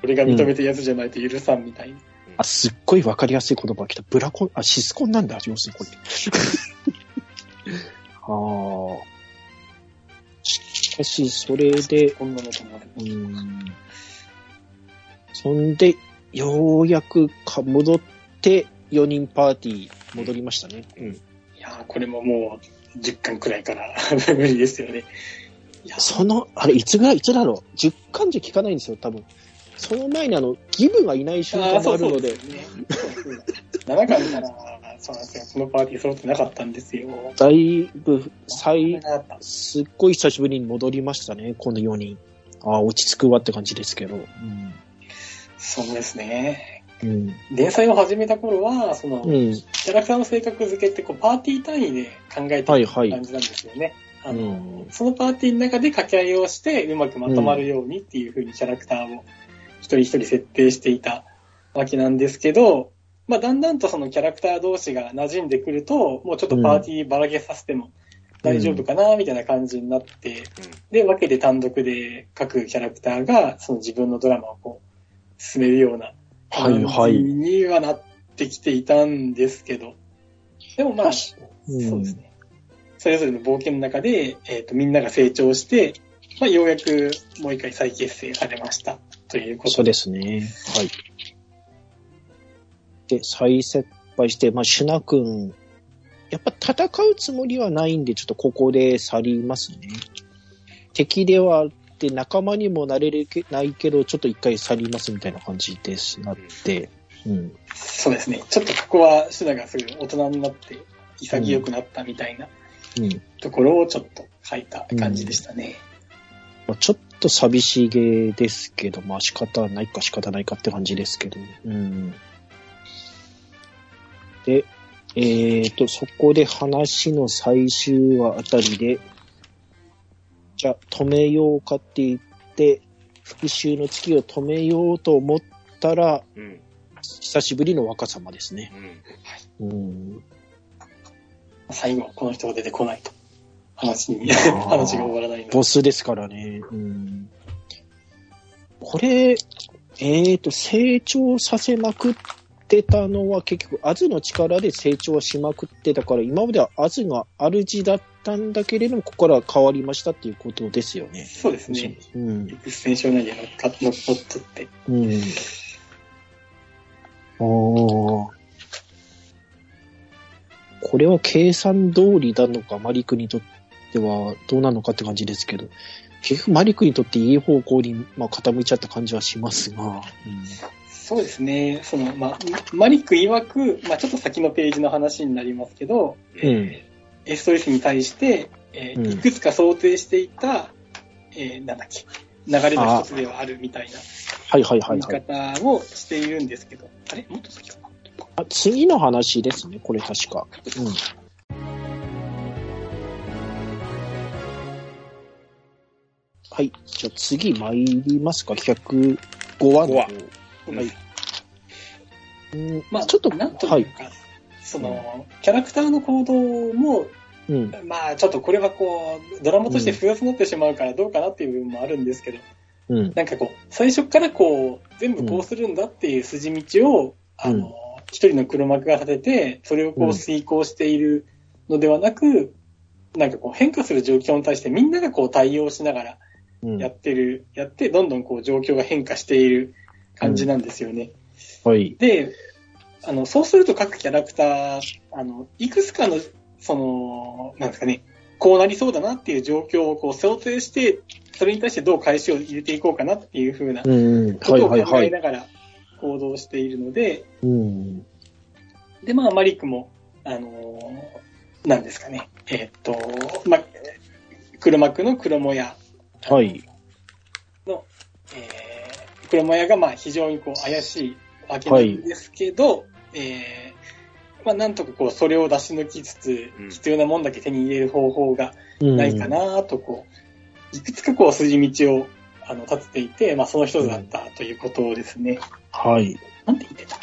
俺が認めたやつじゃないと許さんみたいな。あ、すっごいわかりやすい言葉が来た。ブラコン、あ、シスコンなんだ、要するにこれ。<laughs> ああ。しかし、それで、こんなのと思う。うん。そんで、ようやくか戻って、4人パーティー戻りましたね。うん。いやーこれももう、10巻くらいから <laughs> 無理ですよね。いやーその、あれ、いつぐらい、いつだろう ?10 巻じゃ聞かないんですよ、多分。その前にあの、ギブがいない瞬間もあるので、7巻から、そうなんですよ、このパーティー揃ってなかったんですよ。だいぶ、最、すっごい久しぶりに戻りましたね、この4人。ああ、落ち着くわって感じですけど。うん。そうですね。うん。連載を始めた頃は、その、うん。キャラクターの性格付けってこうパーティー単位で考えてるはいはい感じなんですよね。あのうんそのパーティーの中で掛け合いをしてうまくまとまるようにっていう風にキャラクターを一人一人設定していたわけなんですけど、まあだんだんとそのキャラクター同士が馴染んでくると、もうちょっとパーティーばらけさせても大丈夫かなみたいな感じになって、で、分けて単独で各キャラクターがその自分のドラマをこう進めるような感じい。にはなってきていたんですけど、でもまあ、うんそうですね。それぞれの冒険の中で、えっ、と、みんなが成長して、まあ、ようやくもう一回再結成されました。ということそうですね。はい。で、再接敗して、まあ、シュナ君、やっぱ戦うつもりはないんで、ちょっとここで去りますね。敵ではあって、仲間にもなれるけないけど、ちょっと一回去りますみたいな感じです、なって。うん。そうですね。ちょっとここは、シュナがすぐ大人になって、潔くなったみたいなうん。ところをちょっと書いた感じでしたね。まあ、ちょっと寂しげですけど、まあ仕方ないか仕方ないかって感じですけど。うん。で、えっ、と、そこで話の最終話あたりで、じゃあ止めようかって言って、復讐の月を止めようと思ったら、うん。久しぶりの若様ですね。うん。うん。最後、この人が出てこないと。話に、<laughs> 話が終わらない。ボスですからね。うん。これ、えっ、と、成長させまくってたのは結局、アズの力で成長はしまくってたから、今まではアズが主だったんだけれども、ここから変わりましたっていうことですよね。そうですね。うん。エクステンション内で乗っっ取って。うん。ああ。これは計算通りなのか、マリクにとってはどうなのかって感じですけど、結局マリックにとっていい方向に、まあ、傾いちゃった感じはしますが。そうですね。その、まあ、マリック曰く、まあ、ちょっと先のページの話になりますけど、うん。ストレスに対して、えーうんいくつか想定していた、えーなんだっけ、流れの一つではあるみたいなはいはいはい言いはい。方をしているんですけど、あれ？もっと先かな？あ次の話ですね、これ確か。うん。はい。じゃあ次参りますか。105話の方。うんはい。うん、まあ、ちょっと、なんとはいいうか、その、キャラクターの行動も、うん。まあ、ちょっとこれはこう、ドラマとして複雑になってしまうからどうかなっていう部分もあるんですけど、うん。なんかこう、最初からこう、全部こうするんだっていう筋道を、あの、一人の黒幕が立てて、それをこう遂行しているのではなく、なんかこう変化する状況に対してみんながこう対応しながらうん。やってる、やって、どんどんこう状況が変化している感じなんですよね。はい。で、あの、そうすると各キャラクター、あの、いくつかの、その、なんですかね、こうなりそうだなっていう状況をこう想定して、それに対してどう返しを入れていこうかなっていう風なこうん。はとを考。えながら行動しているので、うん。で、まあ、マリックも、あのーなんですかね、えーっと、まあ、黒幕の黒もやはい。の、えー、黒もやがまあ非常にこう怪しいわけなんですけど、えーまあなんとかこうそれを出し抜きつつうん、必要なもんだけ手に入れる方法がうんないか。なとこう、いくつかこう筋道をあの立てていて、まあその一つだったということですね。はい。なんて言ってたっ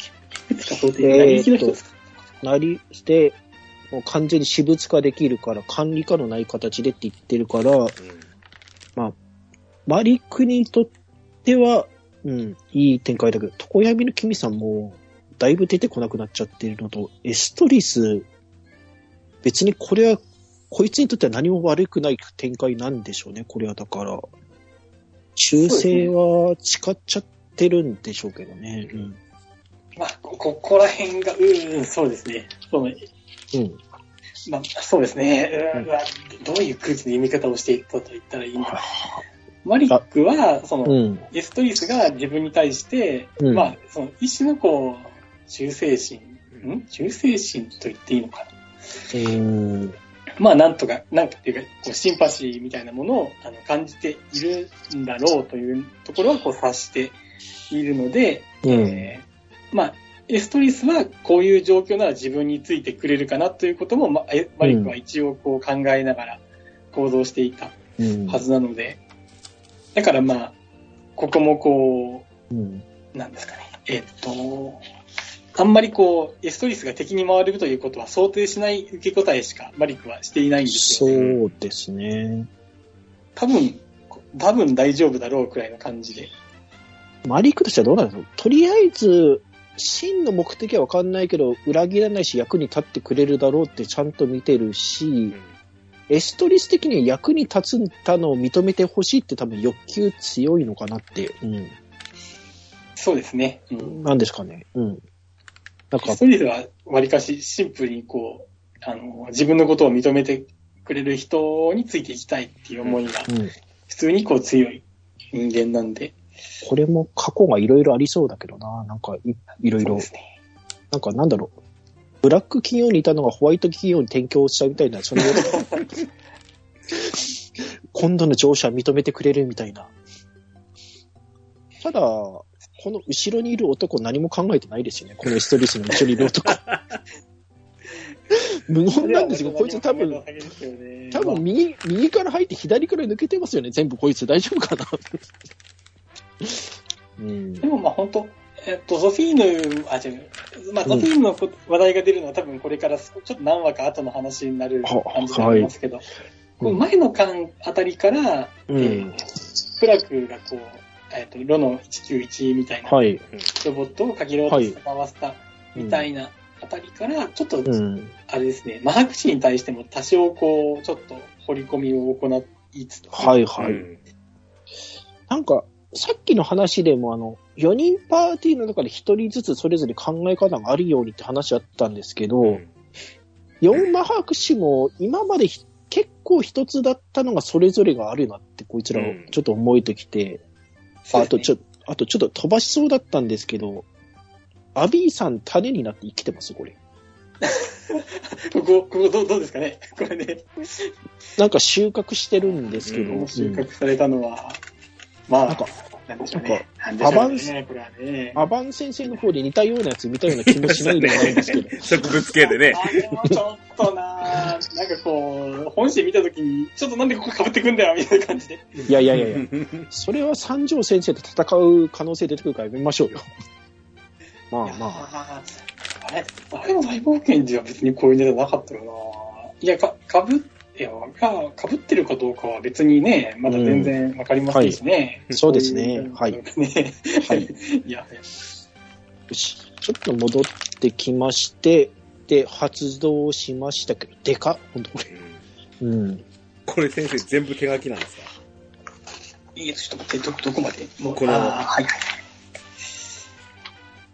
け？いくつか想定、えーっと何力の一つか。なりして、もう完全に私物化できるから、管理化のない形でって言ってるから、マリックにとっては、うん、いい展開だけど、常闇の君さんも、だいぶ出てこなくなっちゃってるのと、エストリス、別にこれは、こいつにとっては何も悪くない展開なんでしょうね、これはだから。忠誠は誓っちゃってるんでしょうけどね。うん。まあ、こここら辺が、うん、うんそうですね。そうねうん。まあ、そうですね。うんどういう空気の読み方をしていったと言ったらいいのか。マリックは、その、うん。エストリスが自分に対して、うんまあ、その一種のこう、忠誠心、ん？忠誠心と言っていいのかな。うん。まあ、なんとか、なんかっていうか、こうシンパシーみたいなものをあの感じているんだろうというところはこう察しているので、うん。えーまあ、エストリスはこういう状況なら自分についてくれるかなということも、まえマリックは一応こう考えながら行動していたうん。はずなので、だからまあ、ここもこうん。う、なんですかね、えっと、あんまりこう、エストリスが敵に回るということは想定しない受け答えしかマリックはしていないんですそよ。うですね。多分、多分大丈夫だろうくらいの感じで。マリックとしてはどうなんですか？とりあえず、真の目的はわかんないけど、裏切らないし役に立ってくれるだろうってちゃんと見てるし、エストリス的には役に立つたのを認めてほしいって多分欲求強いのかなって、うん。そうですね。うんなんですかね。うん。なんかエス、トリスはわりかしシンプルにこう、あの、自分のことを認めてくれる人についていきたいっていう思いがうん。普通にこう強い人間なんで。これも過去がいろいろありそうだけどな。なんかい、いろいろ。なんかなんだろう。ブラック企業にいたのがホワイト企業に転居したみたいな、その <laughs> 今度の上司は認めてくれるみたいな。ただ、この後ろにいる男何も考えてないですよね。このエストリスの後ろにいる男。<laughs> 無言なんですよ。こいつ多分、多分右、右から入って左から抜けてますよね。全部こいつ大丈夫かな。うん。で。もまあ本当、えっと、ソフィーヌ、あ、違う、まあうん。ソフィーヌのこ話題が出るのは多分これからちょっと何話か後の話になるは感じになりますけど、この前の巻あたりから、うん。えープラクがこう、えっと、ロノ191みたいなはい。ロボットをかけろうと回したみたいなあたりから、ちょっと、うん。あれですね、マハクシに対しても多少こう、ちょっと掘り込みを行いつつ、はいはい。うん。なんか、さっきの話でもあの、4人パーティーの中で1人ずつそれぞれ考え方があるようにって話あったんですけど、うん。4マハクシも今まで結結構一つだったのがそれぞれがあるなってこいつらうん。ちょっと思えてきて、あとちょ、あとちょっと飛ばしそうだったんですけど、アビーさん種になって生きてますこれ。ここ、ここどうどうですかね？これね、なんか収穫してるんですけど、うん収穫されたのは、まあ、なんかなんでしょうね。なんでアしょうバンスね、これはね。アバン先生の方で似たようなやつ見たような気もしないでもないんですけど。<laughs> 植物系でね。あれもちょっとななんかこう、本誌見たときに、ちょっとなんでここ被ってくんだよ、みたいな感じで。いやいやいやいや、それは三条先生と戦う可能性出てくるからやめましょうよ。まあまあ。あ。あれ、あれの大冒険時は別にこういうネタなかったよないや、か、かぶいや、かぶってるかどうかは別にね、まだ全然わかりませんしね。そうですね。はい。ね。はい。<laughs> いや、よし。ちょっと戻ってきまして、で、発動しましたけど、でかっほんとこれ。うん。これ先生全部手書きなんですか？いや、ちょっと待って、ど、どこまで？もうこのはいはい。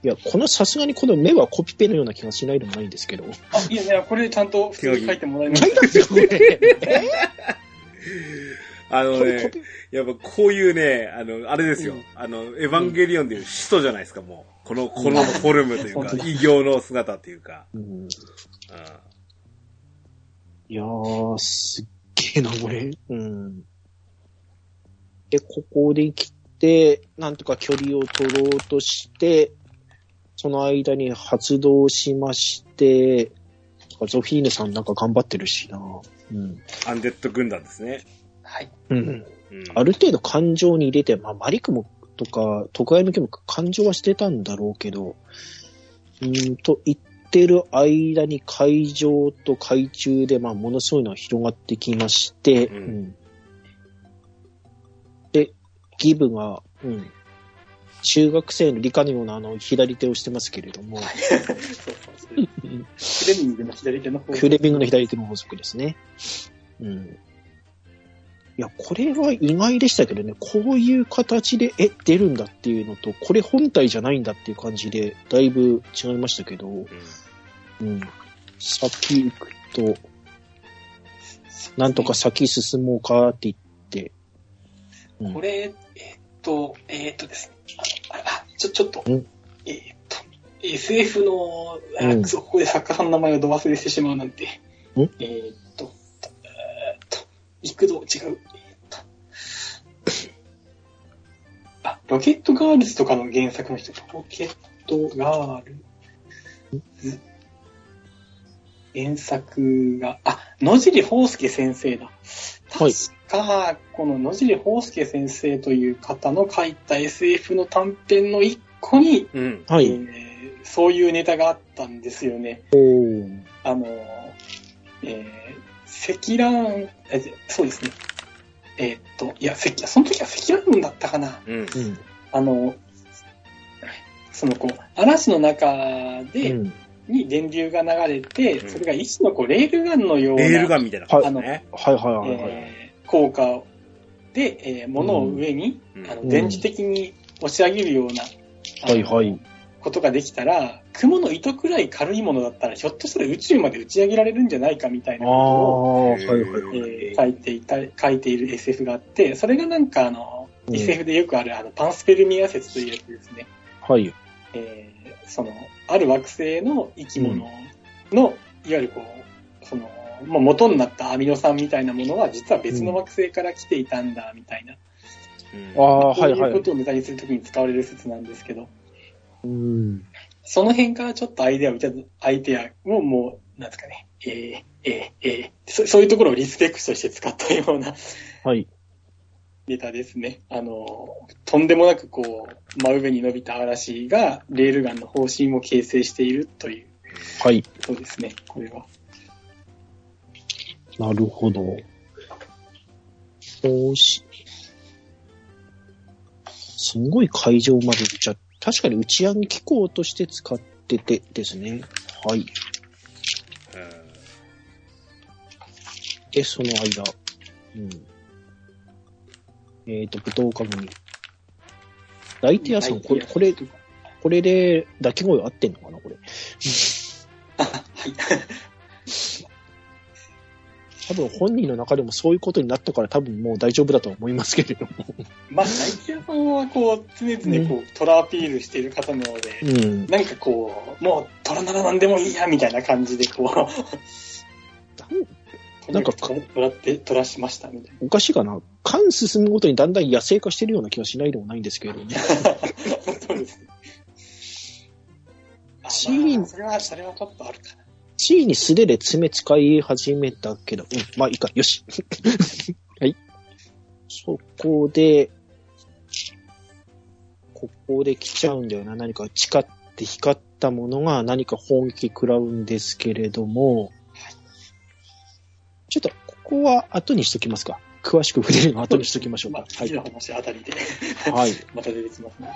いや、このさすがにこの目はコピペのような気がしないでもないんですけど。あ、いやいや、これちゃんと普通に書いてもらいまし書いたんです <laughs> よ、これ。あのねやっぱこういうね、あの、あれですよ。うんあの、エヴァンゲリオンでいう使徒じゃないですか、もう。この、このフォルムというか異形の姿というか。うんうんいやー、すっげえな、これ。うん。で、ここで来て、なんとか距離を取ろうとして、その間に発動しまして、ゾフィーヌさんなんか頑張ってるしな。うん。アンデッド軍団ですね。はい。うん。うんある程度感情に入れて、まあ、マリクもとか、徳川向けも感情はしてたんだろうけど、うーんと言ってる間に海上と海中で、まあ、ものすごいのが広がってきまして、うんうんで、ギブが、うん、中学生の理科のようなあの左手をしてますけれども、そうそうそう。うんクレミングの左手の方クレビングの左手の法則ですね。うん。いや、これは意外でしたけどね、こういう形で、え、出るんだっていうのと、これ本体じゃないんだっていう感じで、だいぶ違いましたけど、うんうん。先行くと、なんとか先進もうかって言って、うんこれ、えーっと、えーっとですね。あちょ、ちょっと、うんえーっと、SF の、あうんそうここで作家さんの名前をど忘れしてしまうなんて。んえーっと、えーっと、幾度違う。えーっと、あ、ロケットガールズとかの原作の人、ロケットガールズ。原作が、あ、野尻宝介先生だ。はい確か、この野尻宝介先生という方の書いた SF の短編の一個に、うん。はい。えーそういうネタがあったんですよね。あの、えー、積乱、えそうですね。えーっと、いや、積、その時は積乱雲だったかな。うん。うん。あの、そのこう、嵐の中で、うん。に電流が流れて、うんそれが一種のこう、レールガンのような、レールガンみたいな感じですね。はいはいはいはい。えー効果で、えー物を上に、うんあのうん電磁的に押し上げるような、あのはいはい。ことができたら、雲の糸くらい軽いものだったら、ひょっとしたら宇宙まで打ち上げられるんじゃないかみたいなこはいはいとを、はい。えー書いていた、書いている SF があって、それがなんかあの、うん SF でよくあるあのパンスペルミア説というやつですね。はい。えーその、ある惑星の生き物の、いわゆるこう、その、まあ、元になったアミノ酸みたいなものは、実は別の惑星から来ていたんだ、みたいな。うんああ、はそういはい。いうことをネタにするときに使われる説なんですけど、うん。その辺からちょっとアイデアをアイデアをもう、なんですかね、えー、えー、えーそ、そういうところをリスペクトして使ったようなはい。ネタですね。あの、とんでもなくこう、真上に伸びた嵐が、レールガンの方針を形成しているというはい。ことですね、これは。なるほど。よし。すんごい会場まで出ちゃ確かに打ち上げ機構として使っててですね。はい。で、その間。うん。えっ、と、舞踏家組。ライティアさん、これ、これ、これで、抱き声合ってんのかなこれ。あ、はい。多分本人の中でもそういうことになったから多分もう大丈夫だとは思いますけれども。まあ、大吉屋さんはこう、常々こう、トラアピールしている方なので、うん。なんかこう、もう、虎なら何でもいいや、みたいな感じで、こう、<laughs> なんか虎って、虎しました、みたいな。おかしいかな。間進むごとにだんだん野生化してるような気はしないでもないんですけれども。<laughs> そうですね。あシーンまあそれは、それはちょっとあるかな。ついに素手で爪使い始めたけど、うん、まあいいか、よし。<laughs> はい。そこで、ここで来ちゃうんだよな。何か誓って光ったものが何か砲撃食らうんですけれども、ちょっと、ここは後にしときますか。詳しく触れるのは後にしときましょうまあ、。かはい次。の話あたりで、はい。<laughs> また出てきますね。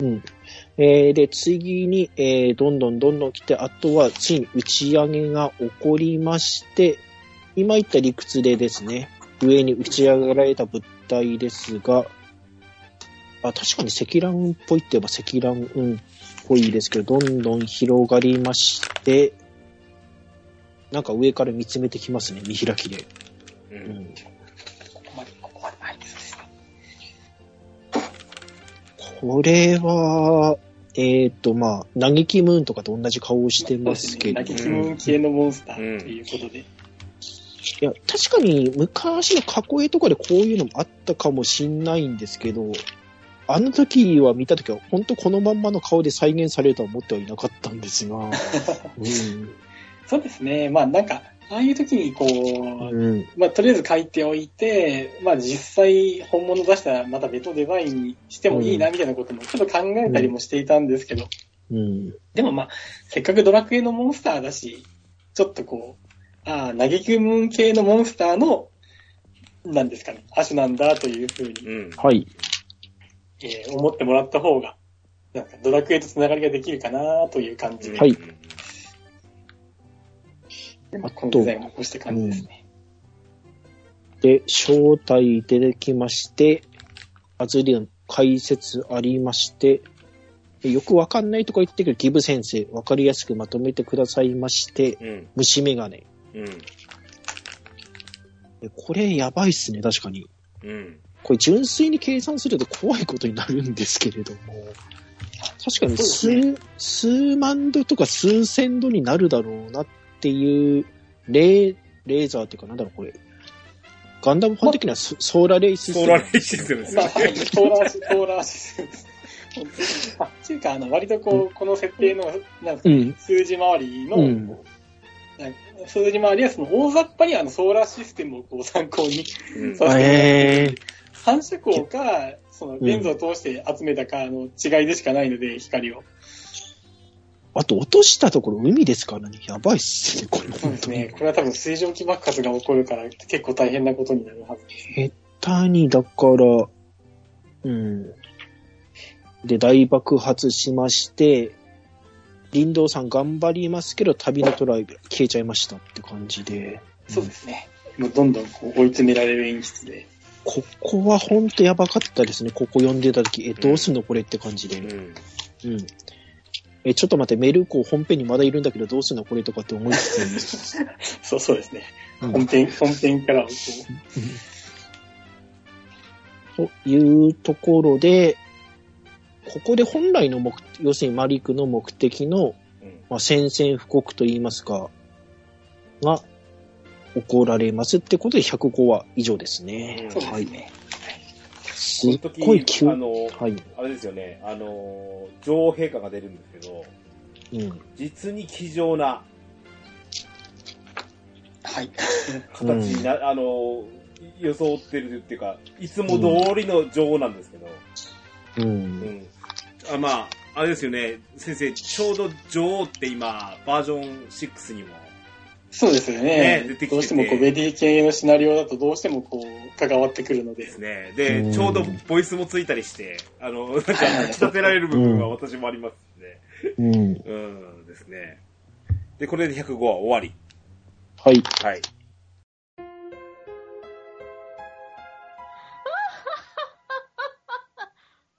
はい。えーで、次に、えーどんどんどんどん来て、あとは、ついに打ち上げが起こりまして、今言った理屈でですね、上に打ち上げられた物体ですが、あ、確かに積乱雲っぽいって言えば積乱雲っぽいですけど、どんどん広がりまして、なんか上から見つめてきますね、見開きで。う。うんこれは、えっ、と、まあ、嘆きムーンとかと同じ顔をしてますけど、泣き気分系のモンスターということで。いや、確かに昔の過去絵とかでこういうのもあったかもしんないんですけど、あの時は見た時は本当このまんまの顔で再現されるとは思ってはいなかったんですが、<laughs> うん。そうですね。まあなんか、ああいう時にこう、うん。まあとりあえず書いておいて、まあ実際本物出したらまた別のデザインにしてもいいなみたいなこともちょっと考えたりもしていたんですけど、うん。でもまあ、せっかくドラクエのモンスターだし、ちょっとこう、ああ、嘆きムーン系のモンスターの、なんですかね、亜種なんだというふうに、うん。はい。えー思ってもらった方が、なんかドラクエとつながりができるかなという感じで、はいでまあこのデザインをした感じですね。で、正体出てきまして、アズリアン解説ありまして、でよくわかんないとか言ってくるギブ先生、わかりやすくまとめてくださいまして、うん。虫眼鏡。うん。でこれやばいっすね、確かに。うん。これ純粋に計算すると怖いことになるんですけれども、確かに数、数万度とか数千度になるだろうなっていう、レー、レーザーっていうかなんだろうこれ。ガンダムファン的にはソソーラーレイシステム。ソーラーレイシステムですね。ソーラーシ、ソーラーシステムです。あ、っていうか、あの、割とこう、この設定の、なんですか、うん。数字回りの、うん数字回りはその大雑把にあのソーラーシステムをこう参考にうんさせて反射光か、そのレンズを通して集めたかの違いでしかないので、光を。あと落としたところ海ですか？らね。やばいっすね、これそう。ですね。これは多分水蒸気爆発が起こるから結構大変なことになるはずです。下手に、だから、うん。で、大爆発しまして、林道さん頑張りますけど、旅のトライブ消えちゃいましたって感じで。そうですね。もうどんどんこう追い詰められる演出で。ここはほんとやばかったですね。ここ読んでた時、え、どうすんのこれって感じで。うん。うん。え、ちょっと待って、メルコ本編にまだいるんだけど、どうすんのこれとかって思いつつ、<laughs> そうそうですね。うん。本編、本編から。こう、というところで、ここで本来の目、要するにマリクの目的の、うん。まあ、宣戦布告といいますか、が、起こられますってことで105話以上ですね。うん。はい。あの、はい。あれですよね、あの、女王陛下が出るんですけど、うん。実に気丈なはい。形にな、あの、装ってるっていうか、いつも通りの女王なんですけど、う。うんん。あまあ、あれですよね、先生、ちょうど女王って今、バージョン6にも、そうですよね。ね出てきててどうしてもこう、ベディ系のシナリオだとどうしてもこう、関わってくるのでです。ね。うで、んちょうどボイスもついたりして、あの、<laughs> なんか、引き立てられる部分が私もありますね。うん。うん、ですね。で、これで105は終わり。はい。はい。<laughs>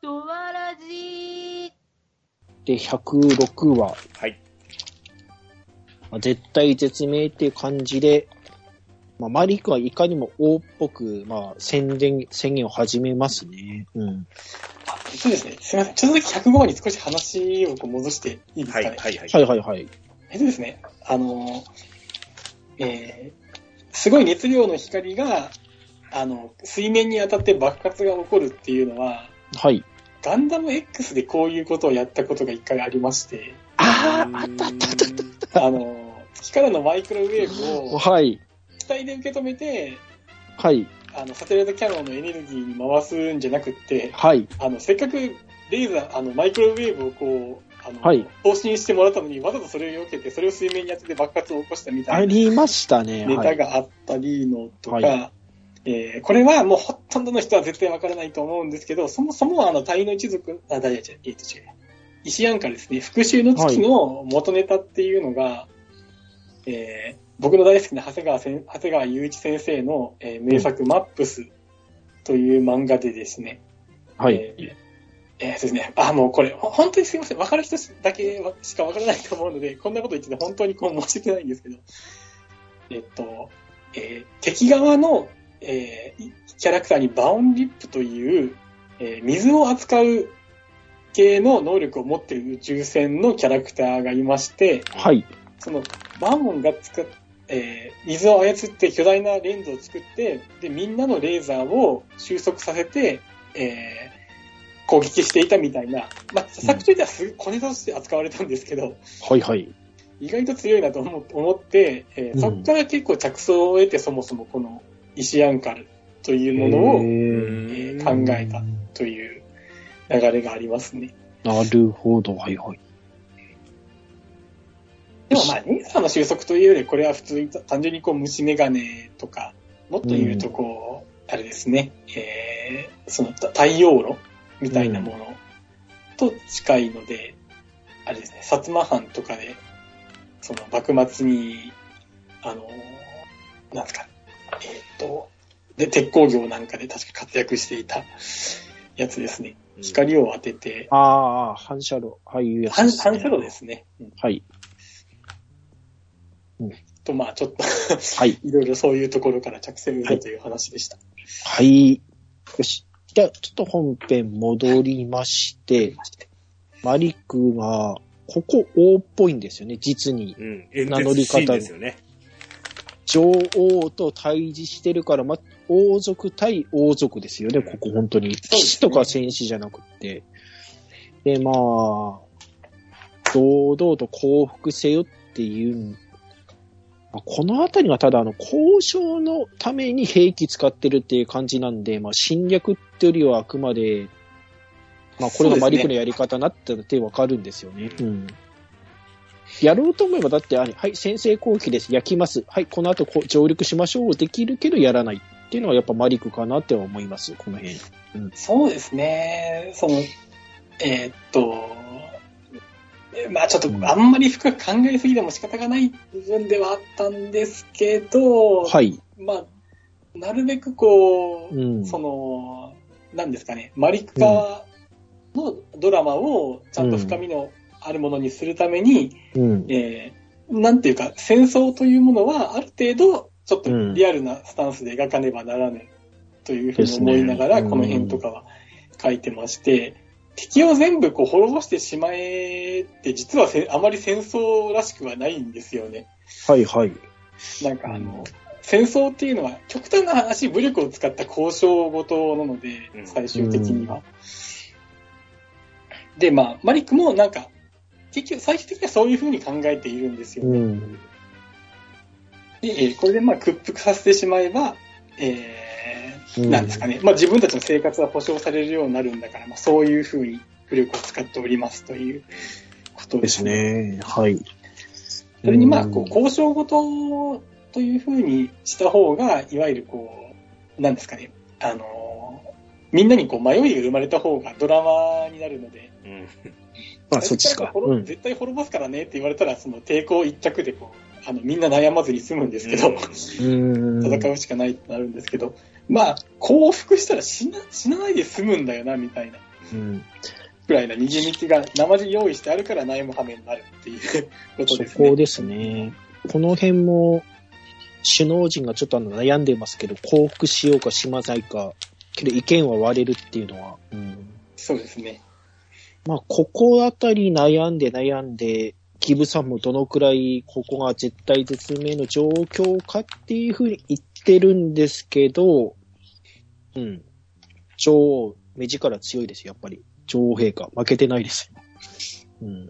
ドワラジー。で、106話。はい。まあ絶対絶命っていう感じで、まあ、マリックはいかにも王っぽく、まあ、宣伝、宣言を始めますね。うん。あそうですね。すみません。ちょっとだけ105話に少し話をこう戻していいですはい、かね？はい、はい。はいはいはい。えっとですね、あの、えーすごい熱量の光が、あの、水面に当たって爆発が起こるっていうのは、はい。ガンダム X でこういうことをやったことが一回ありまして、ああ、あったあったあった。あの、月からのマイクロウェーブをはい。機体で受け止めて、はい。あの、サテライトキャノンのエネルギーに回すんじゃなくって、はい。あの、せっかくレーザー、あの、マイクロウェーブをこう、あの、はい送信してもらったのに、わざとそれを避けて、それを水面に当てて爆発を起こしたみたあいなりましたね。ネはい。タがあったりのとか、はえーこれはもうほとんどの人は絶対わからないと思うんですけど、そもそもあの、タイの一族、あ、大丈夫、えっと違う。石アンカですね、復讐の月の元ネタっていうのが、えー僕の大好きな長谷川長谷川雄一先生の、えー名作、マップスという漫画でですね、はい。えーえーですね。あ、もうこれ、ほ本当にすいません。わかる人だけはしかわからないと思うので、こんなこと言ってて本当にこう申し訳ないんですけど、えっと、えー敵側の、えーキャラクターにバオンリップという、えー水を扱う系の能力を持っている宇宙船のキャラクターがいまして、はい。そのバオンが使っえー水を操って巨大なレンズを作って、で、みんなのレーザーを収束させて、えー攻撃していたみたいな、まあ、作中ではす小ネタとして扱われたんですけど、はいはい。意外と強いなと思思って、えーうんそこから結構着想を得て、そもそもこの石アンカルというものを、へえー考えたという流れがありますね。なるほど。はいはい。でもまあ、レーザーの収束というより、これは普通に単純にこう虫眼鏡とか、もっと言うとこう、あれですね、えー、そのた太陽炉みたいなものと近いので、あれですね、薩摩藩とかで、その幕末に、あの、なんですか、えーっと、で、鉄鋼業なんかで確か活躍していたやつですね。光を当てて、ああ、反射炉。はい、ね反射炉ですね。うんはい。と、まあちょっとはい。<laughs> いろいろそういうところから着想を得たという話でした。はい。よし。じゃあ、ちょっと本編戻りまして、マリックが、ここ王っぽいんですよね、実に。うん。演名乗り方ですよね。女王と対峙してるから、ま、王族対王族ですよね、ここ本当に。騎士とか戦士じゃなくって。で、まあ、堂々と降伏せよっていう、まあこのあたりがただあの、交渉のために兵器使ってるっていう感じなんで、まあ侵略ってよりはあくまで、まあこれがマリックのやり方なってってわかるんですよね。うん。やろうと思えば、だって、あれはい、先制攻撃です。焼きます。はい、この後こう上陸しましょう。できるけどやらないっていうのはやっぱマリックかなっては思います、この辺。そうですね。その、えーっと、え <laughs> まあちょっとうんあんまり深く考えすぎても仕方がない部分ではあったんですけど、はい。まあ、なるべくこう、うん。その、なんですかね、マリック側のドラマをちゃんと深みのあるものにするために、うん。えーなんていうか、戦争というものはある程度、ちょっとリアルなスタンスで描かねばならぬというふうに思いながら、この辺とかは書いてまして、敵を全部こう滅ぼしてしまえって、実はせあまり戦争らしくはないんですよね。はいはい。なんかあの、戦争っていうのは極端な話、武力を使った交渉ごとなのでう、ん最終的には。で、まあ、マリックもなんか、結局最終的にはそういうふうに考えているんですよね。うん。で、えーこれでまあ屈服させてしまえば、えー、うんなんですかね、まあ自分たちの生活は保障されるようになるんだから、まあそういうふうに武力を使っておりますということでですすね。ね。はい。それにまあ、うんこう、交渉ごとというふうにした方が、いわゆるこう、なんですかね、あのーみんなにこう迷いが生まれた方がドラマになるので、うん。まあ、そっちか。滅うん。絶対滅ぼすからねって言われたら、その抵抗一着でこう、あの、みんな悩まずに済むんですけど、うんうん。戦うしかないってなるんですけど、まあ、降伏したら死な死なないで済むんだよな、みたいな。うん。くらいな逃げ道が生地用意してあるから悩む羽目になるっていうことですね。そこですね。この辺も、首脳陣がちょっとあの悩んでますけど、降伏しようかしまないか、けど意見は割れるっていうのは、うん、そうですね。まあ、ここあたり悩んで悩んで、ギブさんもどのくらいここが絶対絶命の状況かっていうふうに言ってるんですけど、うん。女王、目力強いですよ、やっぱり。女王陛下、負けてないですよ。うん。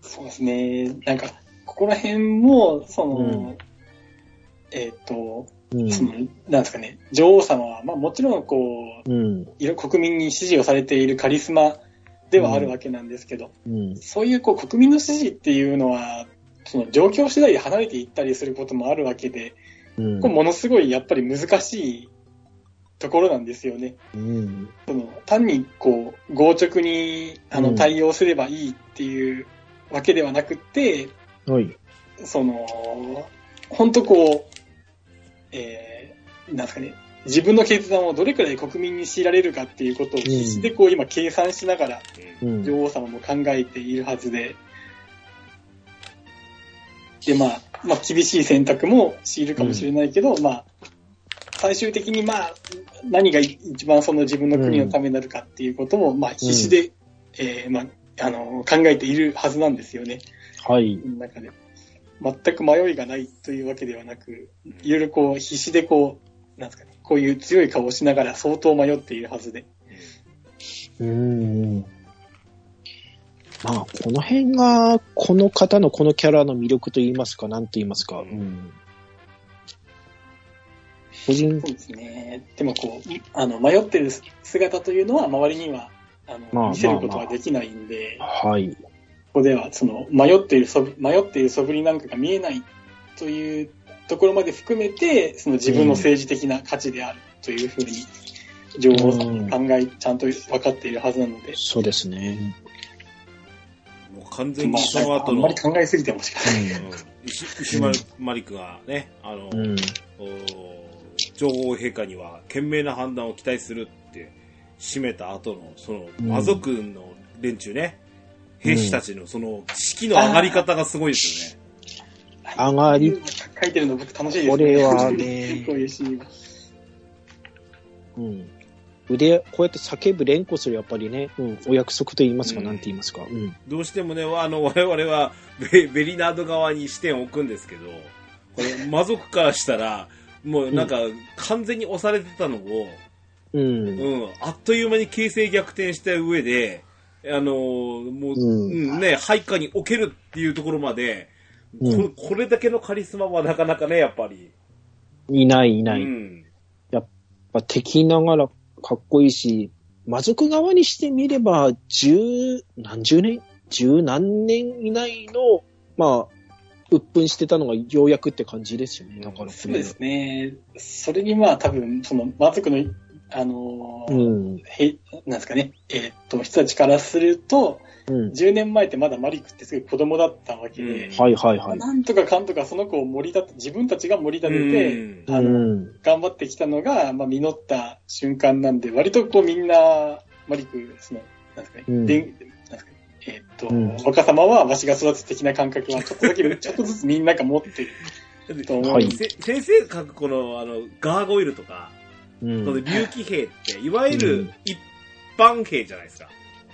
そうですね。なんか、ここら辺も、その、うんえっ、と、うん。その、なんですかね、女王様は、まあもちろんこう、うん。国民に支持をされているカリスマではあるわけなんですけど、うん。そういうこう国民の支持っていうのは、その状況次第で離れていったりすることもあるわけで、うんこれものすごいやっぱり難しいところなんですよね。うん。その単にこう強直にあうんの対応すればいいっていうわけではなくって、はい。その、本当こう、えー、なんですかね、自分の決断をどれくらい国民に強いられるかっていうことを必死でこう今計算しながらうん。女王様も考えているはずで、で、まあ、まあ、厳しい選択も強いるかもしれないけど、まあ、最終的にまあ、何が一番その自分の国のためになるかっていうことも、まあ、必死で、えーまあ、あの、考えているはずなんですよね。はい。中で。全く迷いがないというわけではなく、いろいろこう、必死でこう、なんですかね、こういう強い顔をしながら相当迷っているはずで。うん。まあ、この辺が、この方のこのキャラの魅力と言いますか、なんと言いますか。うん。個人そうですね。でもこう、あの、迷ってる姿というのは周りには、あの、まあ見せることはできないんで、はい。ここでは、その、迷っているそぶ、迷っている素振りなんかが見えないというところまで含めて、その自分の政治的な価値であるというふうに、女王さんが考え、ちゃんと分かっているはずなので、そうですね。完全まあ、にその後のあんまり、考えすぎてもしかない。うん石石丸マリクがね、あの、うん。女王陛下には賢明な判断を期待するって締めた後の、その、うん魔族の連中ね、兵士たちのその、士気の上がり方がすごいですよね。上がり、書いてるの僕楽しいですね。これはねこういうシーンは。うん。腕、こうやって叫ぶ連呼するやっぱりね、うん、お約束と言いますか、うんなんて言いますか。うん。どうしてもね、あの、<laughs> 我々はベベリナード側に視点を置くんですけど、これ魔族からしたら、もうなんか、完全に押されてたのを、うん。うん、あっという間に形勢逆転した上で、あのーもう、うんうん、ね、配下に置けるっていうところまで、うんここれだけのカリスマはなかなかね、やっぱり。いないいない。うん。やっぱ敵ながらかっこいいし、魔族側にしてみれば、十、何十年？十何年以内の、まあ、鬱憤してたのがようやくって感じですよね。だからそうですね。それにまあ多分、その、魔族の、あのーうん。へなんですかね、えーっと、人たちからすると、うん。10年前ってまだマリックってすごい子供だったわけで、うんはいはいはい。なんとかかんとかその子を盛り立て、自分たちが盛り立てて、うんあの、うん。頑張ってきたのが、まあ、実った瞬間なんで、割とこうみんな、マリック、その、なんですかね、うんでんなんですかねえーっと、うん若様はわしが育つ的な感覚は、ちょっとだけ、<laughs> ちょっとずつみんなが持ってると思う。はいせ先生が書くこの、あの、ガーゴイルとか、うん。この竜騎兵って、いわゆうるん一般兵じゃないですか。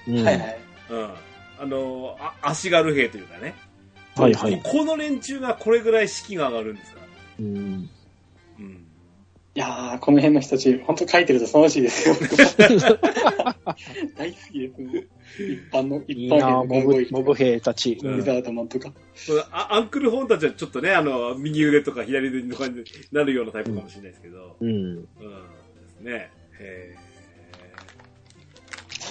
うんはいはい。うん。あの、あ足軽兵というかね。はいはい。ここの連中がこれぐらい士気が上がるんですか？ら。うん。うん。いやー、この辺の人たち、本当書いてると楽しいですよ。<laughs> 大好きですね。一般の、一般なモブモブ兵たち。うんウィザードマンとか。そうあアンクルホーンたちはちょっとね、あの、右腕とか左腕とかになるようなタイプかもしれないですけど。うん。うん。ね。へー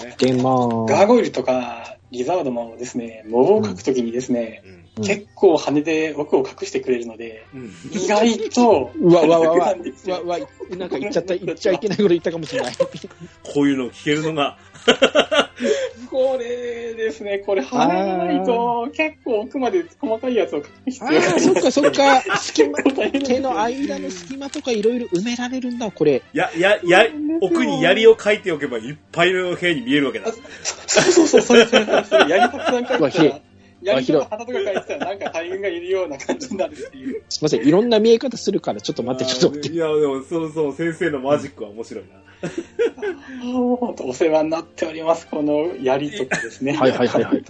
ね。で、まあ、ガーゴイルとか、リザードマンはですね、モブを書くときにですね、うん。うん結構羽で奥を隠してくれるので、うん。意外と、うわうわうわうわ楽なんですようわうわ、なんか言っちゃった、言っちゃいけないこと言ったかもしれない。こういうのを聞けるのが、これですね、これ貼らないと結構奥まで細かいやつを書く必あ要がああ、そっかそっか。隙間、<laughs> 手の間の隙間とかいろいろ埋められるんだ、これ。や、や、や、奥に槍を書いておけばいっぱいの部屋に見えるわけだ。そうそうそう、それそれそれそれ、やりたくさん書いいてやりとか旗とか書いてたらなんか大変がいるような感じになるっていう。すいません、いろんな見え方するから、ちょっと待って、ちょっと待って。いや、でも、そうそう、先生のマジックは面白いな。お世話になっております、この槍とかですね。はいはいはいはい。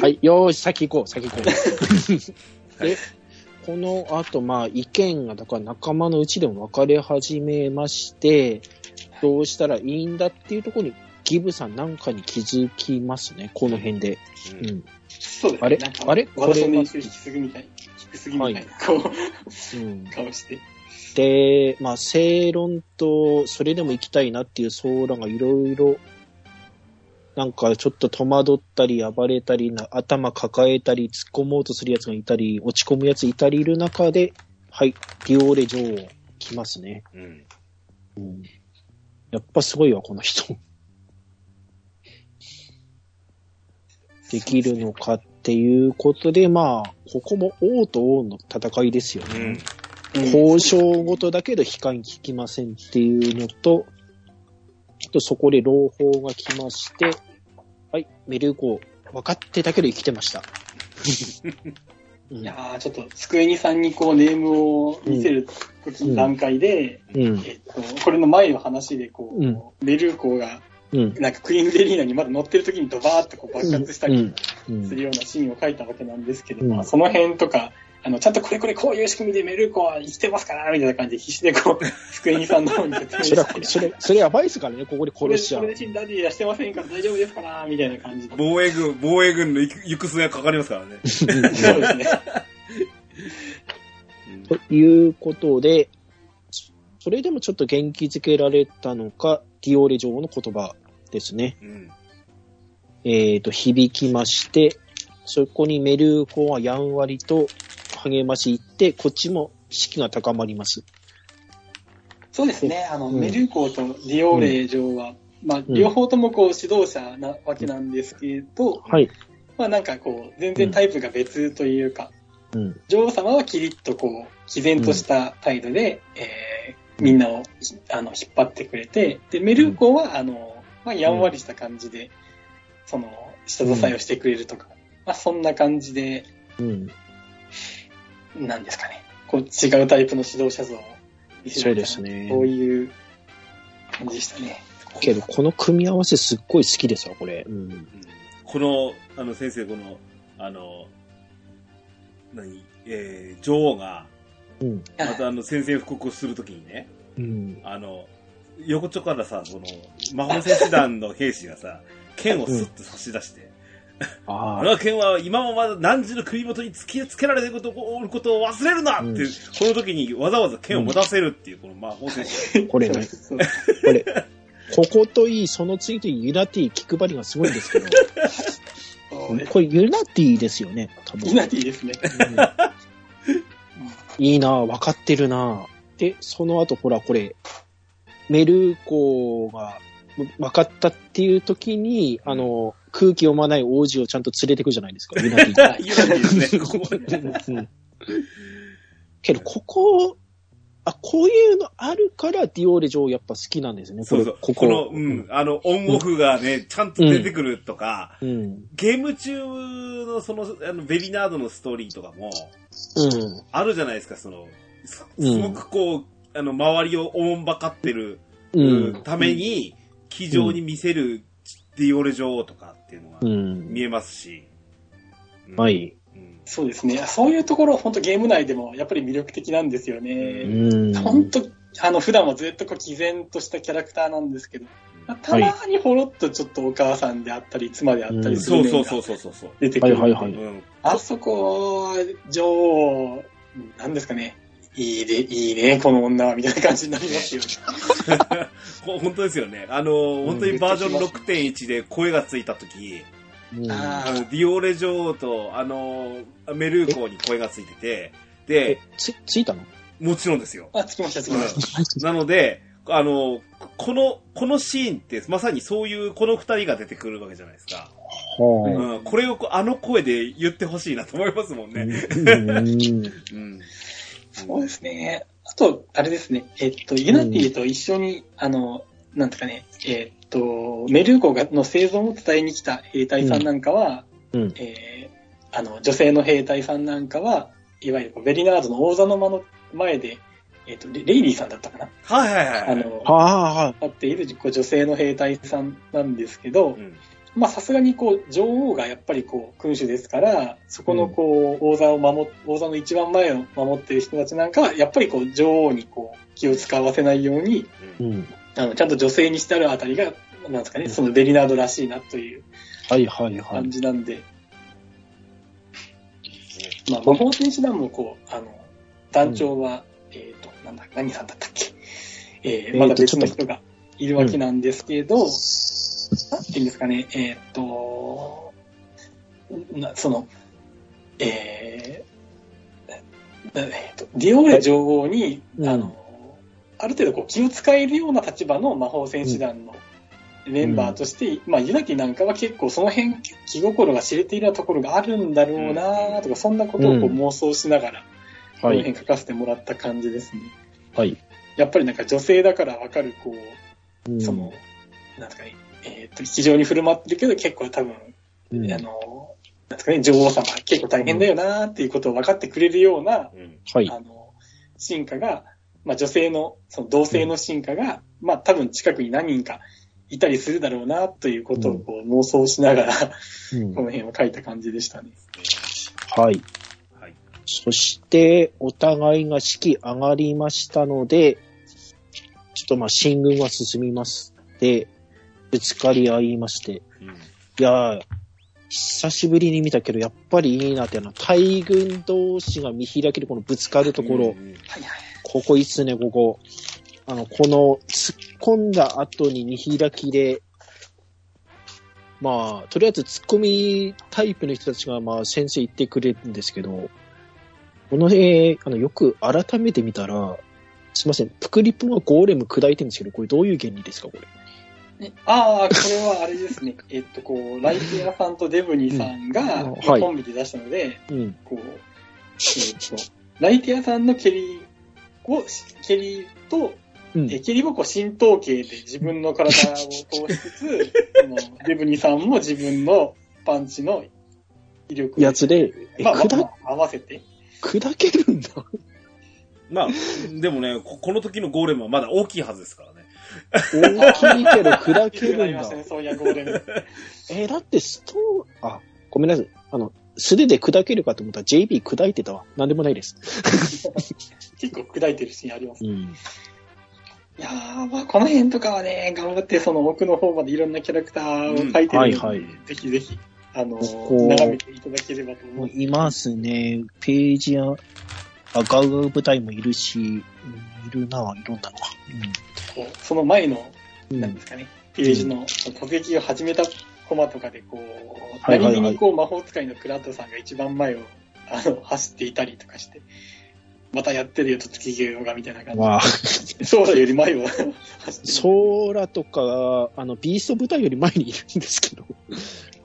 はい、よーし、先行こう、先行こう。<laughs> で、この後、まあ、意見が、だから仲間のうちでも分かれ始めまして、どうしたらいいんだっていうところに、ギブさんなんかに気づきますね、この辺で。ううんん。そうですね。あれ？あれこれ？私の年収低すぎみたい。低すぎみたいな、こうんう、、顔して。で、まあ、正論と、それでも行きたいなっていう相談がいろいろ、なんかちょっと戸惑ったり、暴れたりな、頭抱えたり、突っ込もうとするやつがいたり、落ち込むやついたりいる中で、はい、ディオーレ女王、来ますね。うん。うん。やっぱすごいわ、この人。できるのかっていうことで、まあ、ここも王と王の戦いですよね。うん。交渉ごとだけど悲観聞きませんっていうのと、あとそこで朗報が来まして、はい、メルゴー、分かってたけど生きてました。うんいやーちょっと、机にさんにこう、ネームを見せる段階で、うん、えっと、これの前の話で、こう、うんメルーコーが、うん、なんかクイーンベリーナにまだ乗ってる時にドバーってこう爆発したりするようなシーンを書いたわけなんですけど、うん。まあその辺とか、あの、ちゃんとこれこれこういう仕組みでメルーコは生きてますから、みたいな感じで必死でこう、<laughs> 机にさんの方に説明それはし、て、それ、それやばいですからね、ここで殺しちゃう。これ。で死んだりはしてませんから大丈夫ですから、みたいな感じで。防衛軍、防衛軍の行く行く末がかかりますからね。そうですね。ということで、それでもちょっと元気づけられたのか、ディオーレ女王の言葉ですね。うん。えっ、と、響きまして、そこにメルーコはやんわりと励ましいって、こっちも士気が高まります。そうですね。あの、うんメルーコーとディオーレ女王は、まあ、ん両方ともこう、指導者なわけなんですけど、はい。まあなんかこう、全然タイプが別というか、うん。女王様はキリッとこう、毅然とした態度で、えー、みんなを、ひあの、引っ張ってくれて、で、メルーコは、あの、まあ、やんわりした感じで、その、下支えをしてくれるとか、まあ、そんな感じで、うん。なんですかね、こう、違うタイプの指導者像を見せそうられたですね。そういう感じでしたね。けど、この組み合わせすっごい好きですわ、これ。うん。うんこの、あの、先生、この、あの、何？えー、女王が、うん。またあの、宣戦布告をするときにね、うん。あの、横丁からさ、この、魔法戦士団の兵士がさ、剣をスッと差し出して、ああの剣は今もまだ何時の首元に突きつけられていることをおることを忘れるなって、うんこの時にわざわざ剣を持たせるっていう、この魔法戦士。あ、これね、<laughs> これ、ここといい、その次といい、ユナティ、気配りがすごいんですけど、これユナティですよね、多分。イナティですね。うんいいなぁ、分かってるなぁ。で、その後、ほら、これ、メルーコが分かったっていう時に、あの、空気読まない王子をちゃんと連れてくじゃないですか、<laughs> ユナテですね、ここ。うんけど、ここ、あ、こういうのあるから、ディオーレ女王やっぱ好きなんですね。そうそう。ここの、うん、あの、オンオフがね、ちゃんと出てくるとか、うん。ゲーム中のその、あの、ベリナードのストーリーとかも、うん。あるじゃないですか、その、すごくこう、あの、周りをおもんばかってる、うん。ために、気丈に見せるディオレ女王とかっていうのがうん。見えますし。うんはい。うんそうですね。そういうところ、本当ゲーム内でもやっぱり魅力的なんですようね。ん。本当あの、普段はずっとこう、毅然としたキャラクターなんですけど、たまにほろっとちょっとお母さんであったり、妻であったりするそうそうそうそうそうそう。出てくる。はいはいはいうんあそこは、女王、なんですかね。いいで、いいね、この女は、みたいな感じになりますよ <laughs> 本当ですよね。あの、本当にバージョン6.1で声がついたとき、うんああの、ディオーレ女王と、あの、メルーコに声がついてて、えで、、つ、ついたの？もちろんですよ。あ、つきました、つきました。なので、あの、この、このシーンって、まさにそういう、この二人が出てくるわけじゃないですか。はうん、これをこうあの声で言ってほしいなと思いますもんあ。ね。うん <laughs> うん。そうですね。あと、あれですね。えっと、ユナティと一緒に、あの、なんとかね、えっと、メルーコがの生存を伝えに来た兵隊さんなんかは、うん。えーあの、女性の兵隊さんなんかは、いわゆるこうベリナードの王座の間の前で、えっと、レレイリーさんだったかな、はいはいはい。あの、はあ、は立っているこう女性の兵隊さんなんですけど、うん。まあさすがにこう女王がやっぱりこう君主ですから、そこのこう王座を守っ、王座の一番前を守っている人たちなんかは、やっぱりこう女王にこう気を使わせないように、うん。あのちゃんと女性にしてあるあたりが、なんですかね、そのベリナードらしいなというはいはいはい。感。じなんで、まあ魔法戦士団もこう、あの、団長は、えっ、と、なんだ、何さんだったっけ、えーまだ別の人がいるわけなんですけど、なんていうんですかね、えーっと、なその、えーなえーっと、ディオーレ女王に、うんあの、ある程度こう気を使えるような立場の魔法戦士団のメンバーとして、まあ、ユナティなんかは結構その辺気心が知れているようなところがあるんだろうなとか、そんなことをこううん妄想しながら、こはい。の辺書かせてもらった感じですね。はい。やっぱりなんか女性だからわかる、こう、うんその、なんですかね、えっ、と、非常に振る舞ってるけど、結構多分、うんあの、なんですかね、女王様結構大変だよなっていうことを分かってくれるような、うん。はい。あの、進化が、まあ女性の、その同性の進化が、まあ多分近くに何人かいたりするだろうなということをこう妄想しながら、うん <laughs> この辺を書いた感じでしたね。はい。はい。そして、お互いが士気上がりましたので、ちょっとまあ、進軍は進みます。で、ぶつかり合いまして、うん。いやー、久しぶりに見たけど、やっぱりいいなっていうのは、大軍同士が見開けるこのぶつかるところ。ここいいっすね、ここ。あの、この突っ込んだ後に見開きで、まあ、とりあえず突っ込みタイプの人たちが、まあ、先生言ってくれるんですけど、この絵、あの、よく改めて見たら、すいません、プクリポがゴーレム砕いてるんですけど、これどういう原理ですか、これ。ねああ、これはあれですね。<laughs> えっと、こう、ライティアさんとデブニーさんが、うんはいコンビで出したので、うん。こう、えっと、ライティアさんの蹴りを、蹴りと、うんえ蹴りをこう浸透系で自分の体を通しつつ、<laughs> そのデブニーさんも自分のパンチの威力をやつで、え、まあ、ま砕、あ、合わせて。砕けるんだ。まあ、でもね、ここの時のゴーレムはまだ大きいはずですからね。大きいけど砕けるんだ。<laughs> えーだってストー、あ、ごめんなさい。あの、素手で砕けるかと思ったら JB 砕いてたわ。なんでもないです。<laughs> 結構砕いてるシーンあります。うん。いやー、まあ、この辺とかはね、頑張ってその奥の方までいろんなキャラクターを描いてるので、うんはいはいぜひぜひ、あのここ眺めていただければと思う。いますね。ページや、あ、ガウガウ部隊もいるし、うんいるな、いろんなのが。こうその前の、なんですかね、ページの突撃を始めたコマとかで、こう、何気にこう魔法使いのクラッドさんが一番前をあの走っていたりとかして、またやってるよ、突撃がみたいな感まあ、じで。そうだより前を <laughs> 走ってる。ソーラとか、あの、ビースト部隊より前にいるんですけど。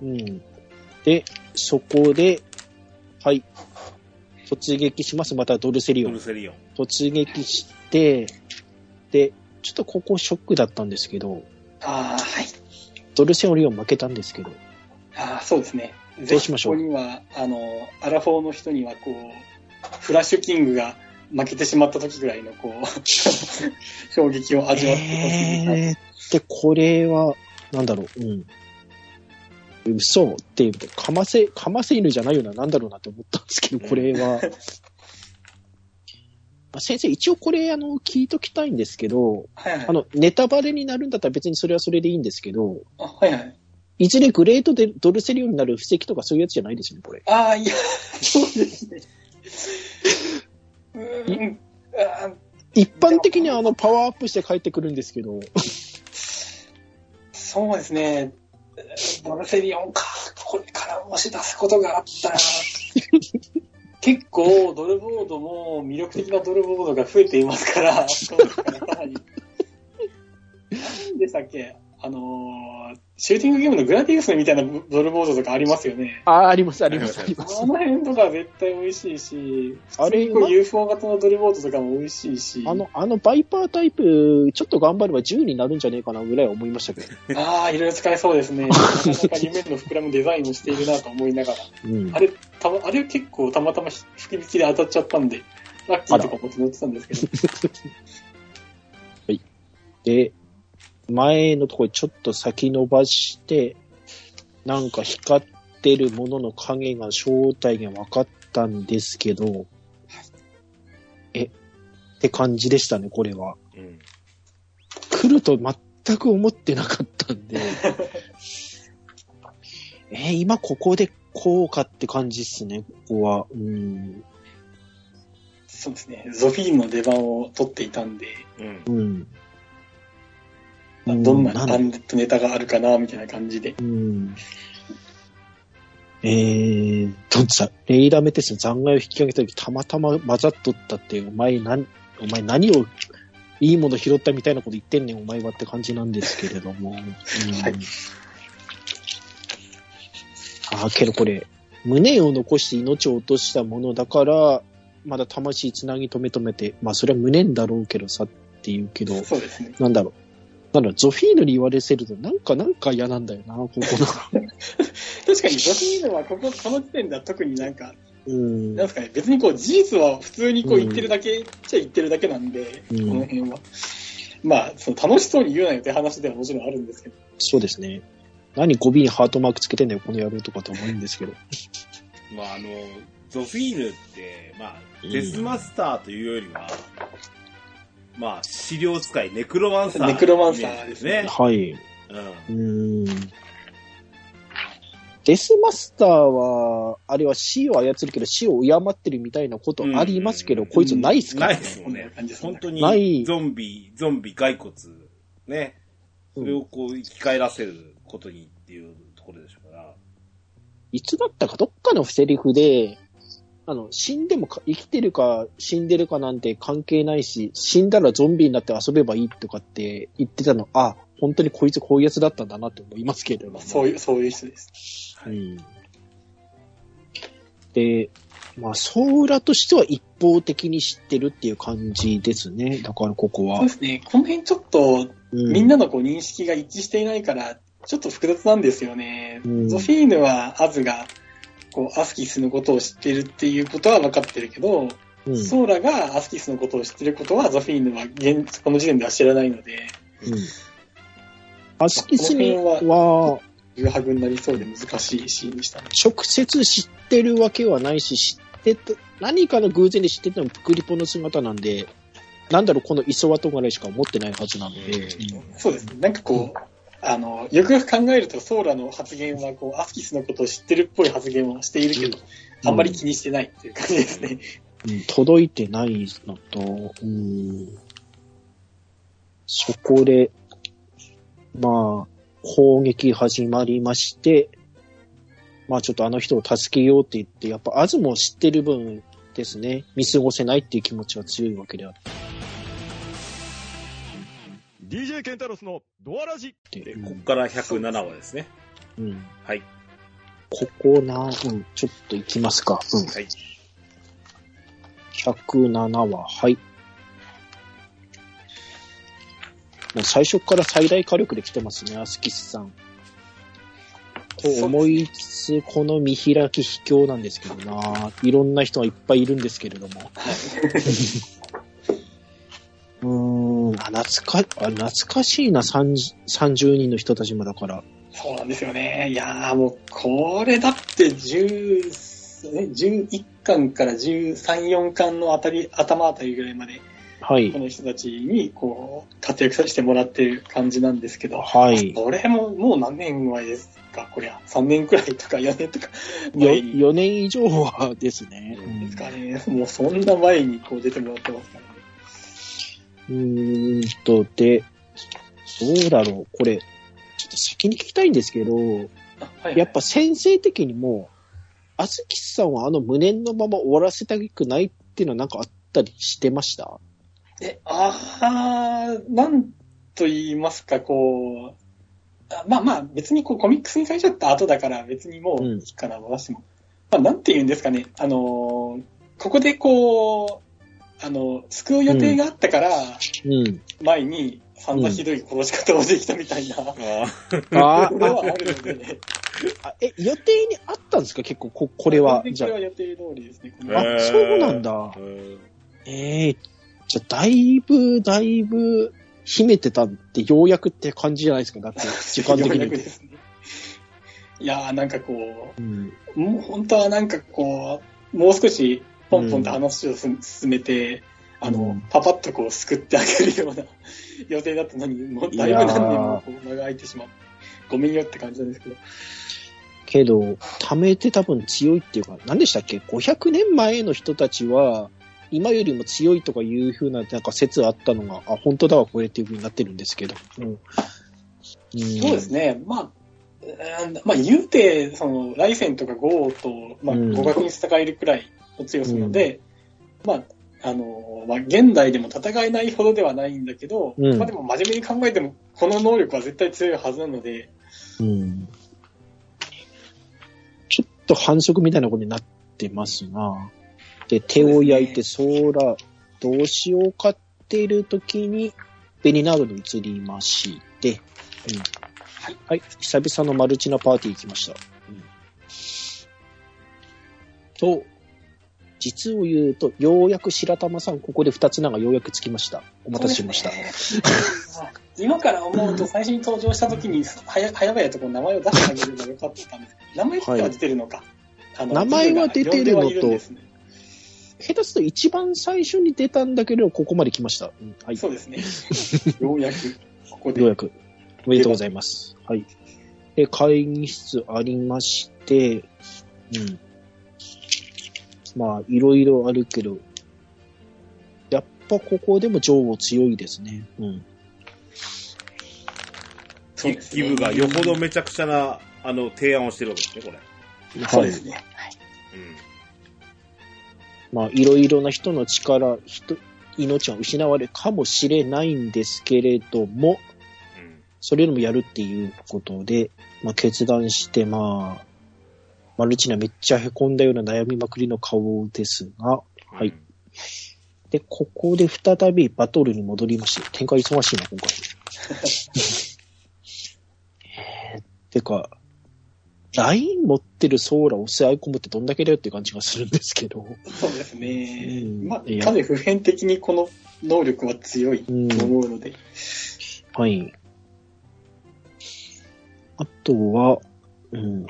うん。で、そこで、はい。突撃します。またドルセリオンドル。セリオン。突撃して、で、ちょっとここショックだったんですけど、ああ、はい。ドルセリオン負けたんですけど、ああ、そうですね。どうしましょう？ここには、あの、アラフォーの人には、こう、フラッシュキングが負けてしまった時ぐらいの、こう、<laughs> 衝撃を味わってほしいな。えー、で、これは、なんだろう、うん。嘘っていうと、かませ、かませ犬じゃないよな、なんだろうなって思ったんですけど、これは。あ先生、一応これ、あの、聞いときたいんですけど、はいはい。あの、ネタバレになるんだったら別にそれはそれでいいんですけど、あはいはい。いずれグレートでドルセリオンになる布石とかそういうやつじゃないですよね、これ。ああ、いや、そうですね。うーん。一般的にはあの、パワーアップして帰ってくるんですけど、そうですね。ドルセリオンか。これからもし出すことがあったら、<laughs> 結構ドルボードも魅力的なドルボードが増えていますから、<laughs> そうですからかなり。何でしたっけ？あのー、シューティングゲームのグラディウスみたいなドルボードとかありますよね。あ、あります、あります、あありりますあ。の辺とか絶対美味しいし、あれ UFO 型のドルボードとかも美味しいし、あの、あのバイパータイプ、ちょっと頑張れば10になるんじゃねえかなぐらいは思いましたけど。ああ、いろいろ使えそうですね。<laughs> なかなか夢の膨らむデザインをしているなと思いながら。うんあ。れ、たま、あれ結構たまたま吹き引きで当たっちゃったんで、ラッキーとか思って乗ってたんですけど。<laughs> で、前のところちょっと先延ばして、なんか光ってるものの影が正体が分かったんですけど、え、って感じでしたね、これは。うん。来ると全く思ってなかったんで、<laughs> えー今ここでこうかって感じっすね、ここは。うん。そうですね。ゾフィーンの出番を取っていたんで、うん。うん。どんなネタがあるかな、みたいな感じで。うん。えー、とさ、レイラメテスの残骸を引き上げた時たまたま混ざっとったって、お前何、お前何をいいもの拾ったみたいなこと言ってんねん、お前はって感じなんですけれども。<laughs> うんはいああ、けどこれ、胸を残して命を落としたものだから、まだ魂つなぎ止め止めて、まあそれは無念だろうけどさって言うけど、そうですね。なんだろう。なんだゾフィーヌに言われせると、なんかなんか嫌なんだよな、ここの。確かにゾフィーンはここ、この時点では特になんか、うん。なんですかね、別にこう事実は普通にこう言ってるだけ、っちゃ言ってるだけなんで、うんこの辺は。まあ、その楽しそうに言うなよって話ではもちろんあるんですけど。そうですね。何語尾にハートマークつけてんだよ、この野郎とかと思うんですけど。まあ、あの、ゾフィーヌって、まあ、うんデスマスターというよりは、まあ、資料使い、ネクロマンサー。ネクロマンサーですねはい。うん。うーん。デスマスターは、あれは死を操るけど死を敬ってるみたいなことありますけど、うんこいつないっすからねないっ。すもこんね。本当ないに、ゾンビ、ゾンビ骸骨、ね。それをこう、生き返らせることにっていうところでしょうから。いつだったかどっかのセリフで、あの、死んでもか生きてるか死んでるかなんて関係ないし、死んだらゾンビになって遊べばいいとかって言ってたの、あ、本当にこいつこういうやつだったんだなって思いますけれども。そういう、そういう人です。うん。で、まあ、ソーラとしては一方的に知ってるっていう感じですね。だからここはそうで。すね。この辺ちょっと、うんみんなのこう認識が一致していないから、ちょっと複雑なんですよね。うんゾフィーヌはアズが、こう、アスキスのことを知ってるっていうことは分かってるけど、うんソーラがアスキスのことを知ってることはゾフィーヌは現この時点では知らないので、うん。アスキスには、誘白になりそうで難しいシーンでしたね。直接知ってるわけはないし、知ってた、何かの偶然で知ってたのもプクリポの姿なんで、なんだろう、この磯ワとぐらいしか思ってないはずなので、そうですね。なんかこう、あの、よくよく考えると、ソーラの発言は、こう、アスキスのことを知ってるっぽい発言をしているけど、あんまり気にしてないっていう感じですね。うん。届いてないのと、う。ん、そこで、まあ、攻撃始まりまして、まあちょっとあの人を助けようって言って、やっぱアズも知ってる分ですね、見過ごせないっていう気持ちは強いわけであっ DJ ケンタロスのドアラジて、で、ここから107話ですね。うん、はい。ここな、うん、ちょっと行きますか。うん。はい。107話、はい。もう最初から最大火力で来てますね、アスキスさん。と思いつつ、この見開き卑怯なんですけどな。いろんな人がいっぱいいるんですけれども。<laughs> 懐か、あ懐かしいな、30, 30人の人たちもだから。そうなんですよね。いやーもう、これだって10、ね11巻から13、4巻のあたり、頭あたりぐらいまで、はいこ。の人たちに、こう、活躍させてもらってる感じなんですけど、はい。これももう何年前ですか？こりゃ。3年くらいとか4年とかよ前に4年以上はですね。うんですかね。もうそんな前にこう出てもらってますからね。うーんと、で、どうだろう。これ、ちょっと先に聞きたいんですけど、あはいはいやっぱ先生的にも、あずきさんはあの無念のまま終わらせたくないっていうのはなんかあったりしてました？え、あー、なんと言いますか、こう、あまあまあ、別にこうコミックスに書いちゃった後だから別にもういいかな、回しても。まあ、なんて言うんですかね。あのーここでこう、あの、救う予定があったから、うん。前に散々ひどい殺し方をできたみたいな、ああこれはあるのでね。あ、え、予定にあったんですか？結構、こ、これは。じゃは予定通りですね。こへのあ、そうなんだあ。。うんええじゃあ、だいぶ、だいぶ、秘めてたって、ようやくって感じじゃないですか？だって、<laughs> 時間的ようやにくですね。いやーなんかこうん。う、もう本当はなんかこう、もう少しポンポンと話をす進めて、あの、うんパパッとこう救ってあげるような <laughs> 予定だったのに、もうだいぶ何年もこう間が空いてしまって、ごめんよって感じなんですけど。けど、貯めて多分強いっていうか、何でしたっけ ?500 年前の人たちは、今よりも強いとかいう風な、なんか説あったのが、あ、本当だわ、これっていう風になってるんですけど。うん。うんそうですね。まあ、うんまあ言うて、その、ライセンとかゴーと、まあ、うん互角に戦えるくらいの強さなので、まあ、あの、まあ、現代でも戦えないほどではないんだけど、うんまあでも真面目に考えても、この能力は絶対強いはずなので、うん。ちょっと反則みたいなことになってますな。で、手を焼いてソーラー、どうしようかっている時に、ベニナードに移りまして、うん。はい。久々のマルチなパーティー行きました。うん。と、実を言うと、ようやく白玉さん、ここで二つ名がようやくつきました。お待たせしました。ね今から思うと、最初に登場した時に、<laughs> 早々とこ名前を出してあげればよかったんですけど、名前っては出てるのか。あの名前は出てるのとね下手すると一番最初に出たんだけど、ここまで来ました。うんはい。そうですね。ようやく、ここで。ようやく。おめでとうございます。はい。で、会議室ありまして、うん。まあ、いろいろあるけど、やっぱここでも女王強いですね。うん。そうですねギブがよほどめちゃくちゃな、あの、提案をしてるわけですね、これ。はいそうです。ね。はいまあ、いろいろな人の力、人、命は失われるかもしれないんですけれども、うん。それよりもやるっていうことで、まあ、決断して、まあ、マルチナめっちゃ凹んだような悩みまくりの顔ですが、はいうん。で、ここで再びバトルに戻りまして、展開忙しいな、今回。<laughs> えー、てか、ライン持ってるソーラを背負い込むってどんだけだよって感じがするんですけど。そうですね。うんまあ、かなり普遍的にこの能力は強いと思うので、はい。あとは、うん。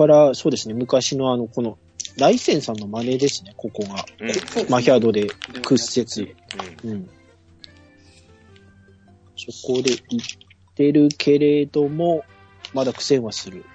から、そうですね、昔のあの、この、ライセンさんの真似ですね、ここが。うん。マヒャードで屈折。うん。うん。そこで言ってるけれども、まだ苦戦はする。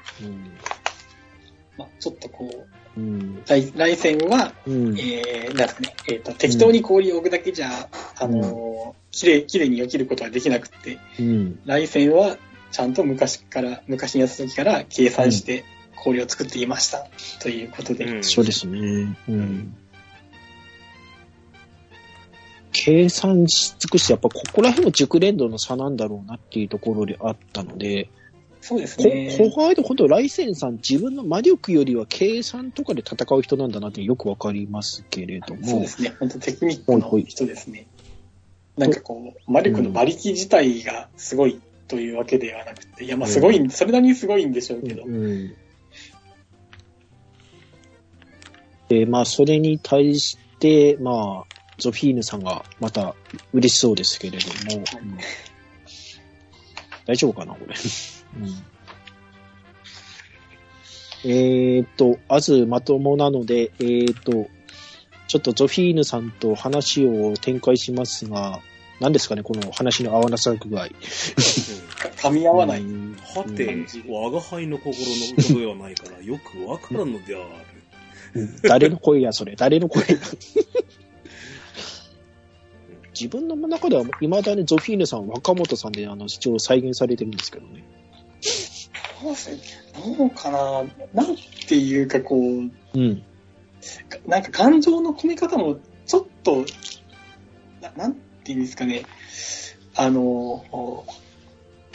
まあ、ちょっとこう、うん。うん。来来戦は、うん。えー、なんですかね、えっ、と、適当に氷を置くだけじゃ、あのー、きれい、きれいに避けることはできなくって、うん。来戦は、ちゃんと昔から、昔にやった時から計算して氷を作っていました。ということで、うんそうですね。うん。計算し尽くして、やっぱここら辺も熟練度の差なんだろうなっていうところであったので、そうですこね。ここは本当、ライセンさん自分の魔力よりは計算とかで戦う人なんだなってよくわかりますけれどもそうで、すね。本当テクニックの人ですね。なんかこう、魔力の馬力自体がすごいというわけではなくて、いや、まあすごい、それなりにすごいんでしょうけど、うん。で、まあ、それに対して、まあ、ゾフィーヌさんがまた嬉しそうですけれども、うん大丈夫かな、これ。うん、えっと、あずまともなので、えっ、と、ちょっとゾフィーヌさんと話を展開しますが、何ですかね、この話の合わなさ具合。噛み合わない。うんはてうん、我が輩の心のことではないから、よくわからんのである。うん誰の声や、それ。誰の声や。自分の中では、未だにゾフィーヌさん、若本さんで、あの、一応再現されてるんですけどね。どうせどうかななんていうかこう、うん。なんか感情の込め方もちょっと、ななんていうんですかね、あの、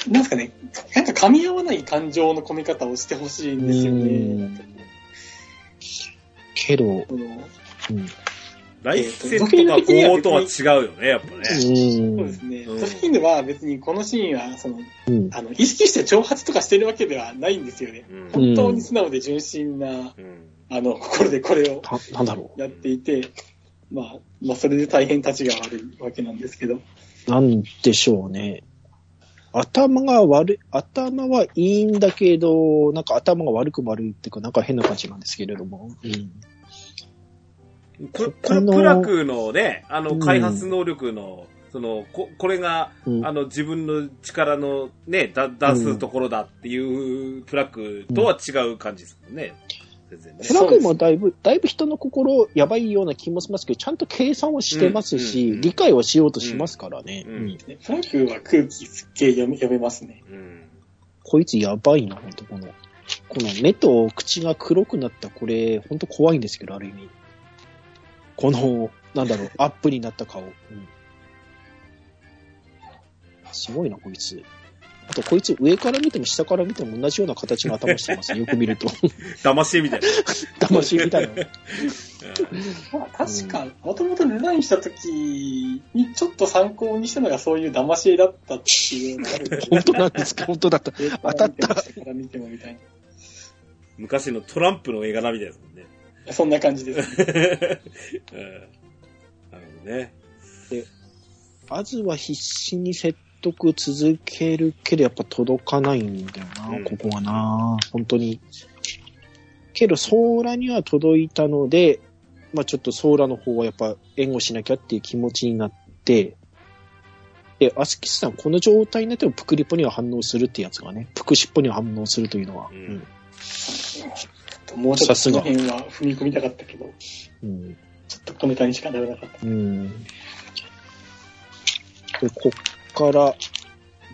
なんですかね、なんか噛み合わない感情の込め方をしてほしいんですようんね。けど、そのうん。ライフセットが5とは違うよね、やっぱね。そうですね。うんそういう意味では別にこのシーンは、その、うん。あの、意識して挑発とかしてるわけではないんですよね。うん本当に素直で純真な、うんあの、心でこれをたなんだろやっていて、まあ、まあ、それで大変立ちが悪いわけなんですけど。う。なんでしょうね。頭が悪い、頭はいいんだけど、なんか頭が悪くも悪いっていうか、なんか変な感じなんですけれども。うん。これ、このプラクのね、あの、うん開発能力の、その、こ、これが、うんあの、自分の力のね、だ出すところだっていうプラクとは違う感じですもんね。全然ねプ。ラグもだいぶ、だいぶ人の心やばいような気もしますけど、ちゃんと計算をしてますし、うんうんうん理解をしようとしますからね。うんうんランクは空気すっげえ読め読めますね。うん。こいつやばいな、ほんとこの。この目と口が黒くなったこれ、ほんと怖いんですけど、ある意味。この、なんだろう、アップになった顔。うんすごいな、こいつ。あと、こいつ上から見ても下から見ても同じような形の頭してますね。<laughs> よく見ると。騙しみたいな。騙しみたいな。まあ、確か、もともとデザインした時にちょっと参考にしたのがそういう騙し絵だったっていうのがある本当なんですか？本当だった。上から見ても下から見てもみたい昔のトランプの絵柄みたいですもんね。な。そんな感じです。<laughs> うんなるほどね。まずは必死に説得続けるけど、やっぱ届かないんだよな、うんここはな。本当に。けど、ソーラには届いたので、まあちょっとソーラの方はやっぱ援護しなきゃっていう気持ちになって、で、アスキスさん、この状態になってもプクリポには反応するってやつがね、プクシッポには反応するというのは。うんもうちょっとさすがその辺は踏み込みたかったけど、うん。ちょっと小ネタにしかならなかった。うん。で、こっから、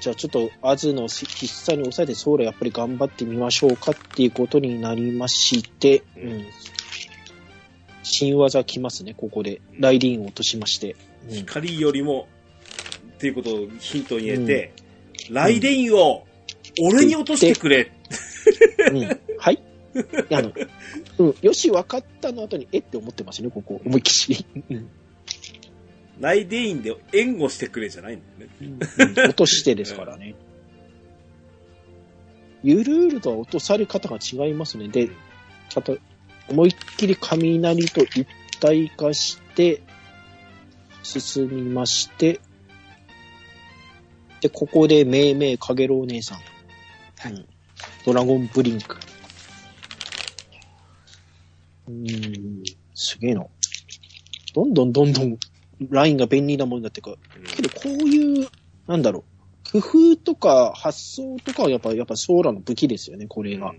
じゃあちょっと、アズの必殺に抑えて、ソーラやっぱり頑張ってみましょうかっていうことになりまして、ううんん。新技来ますね、ここで。ライディーンを落としまして。うん。光よりも、っていうことをヒントに入れて、ライデインを俺に落としてくれ。うん、はいいやあの、うん、よし、分かったの後に、えって思ってますね、ここ。思いっきり。うんライデインで援護してくれじゃないんだよね。うん落としてですからね。<laughs> ゆるーるとは落とされ方が違いますね。で、ちゃんと思いっきり雷と一体化して、進みまして、で、ここで命名かげろう姉さん。うんドラゴンブリンク。うーん、すげえな。どんどんどんどんラインが便利なものになってくる。けど、こういう、なんだろう、工夫とか発想とかはやっぱ、やっぱソーラの武器ですよね、これが。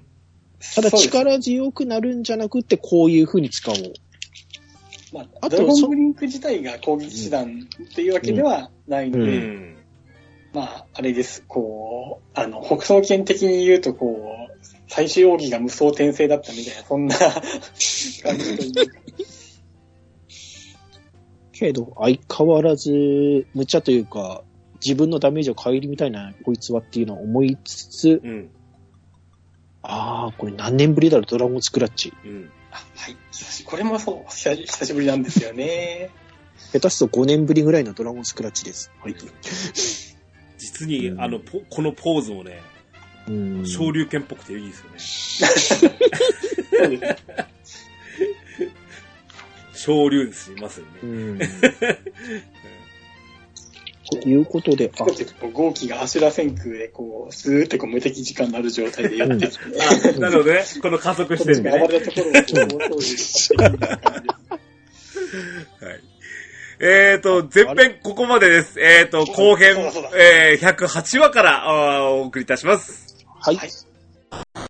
ただ力強くなるんじゃなくって、こういう風に使おう。まあ、あとドラゴンブリンク自体が攻撃手段っていうわけではないのうで、ん。まあ、あれです。こう、あの、北総剣的に言うと、こう、最終奥義が無双転生だったみたいな、そんな <laughs> 感じというか。けど、相変わらず、無茶というか、自分のダメージを顧みたいな、こいつはっていうのは思いつつ、うん。ああ、これ何年ぶりだろう、ドラゴンスクラッチ。うん。あはい。これもそう、久し久しぶりなんですよね。下手すると5年ぶりぐらいのドラゴンスクラッチです。はい。実に、うんあの、ポこのポーズもね、うん。昇竜拳っぽくていいですよね。<laughs> <laughs> <laughs> 昇竜ですいますよね。うん。と <laughs> いうことで、あ少、しこう号機がアシュラ戦空で、こう、スーってこう無敵時間になる状態でやってきて、あなので、この加速してるね。暴れたところをこう、そういう。はい。えっ、と、前編ここまでです。えっ、と、後編えー、108話からお送りいたします。はい。はい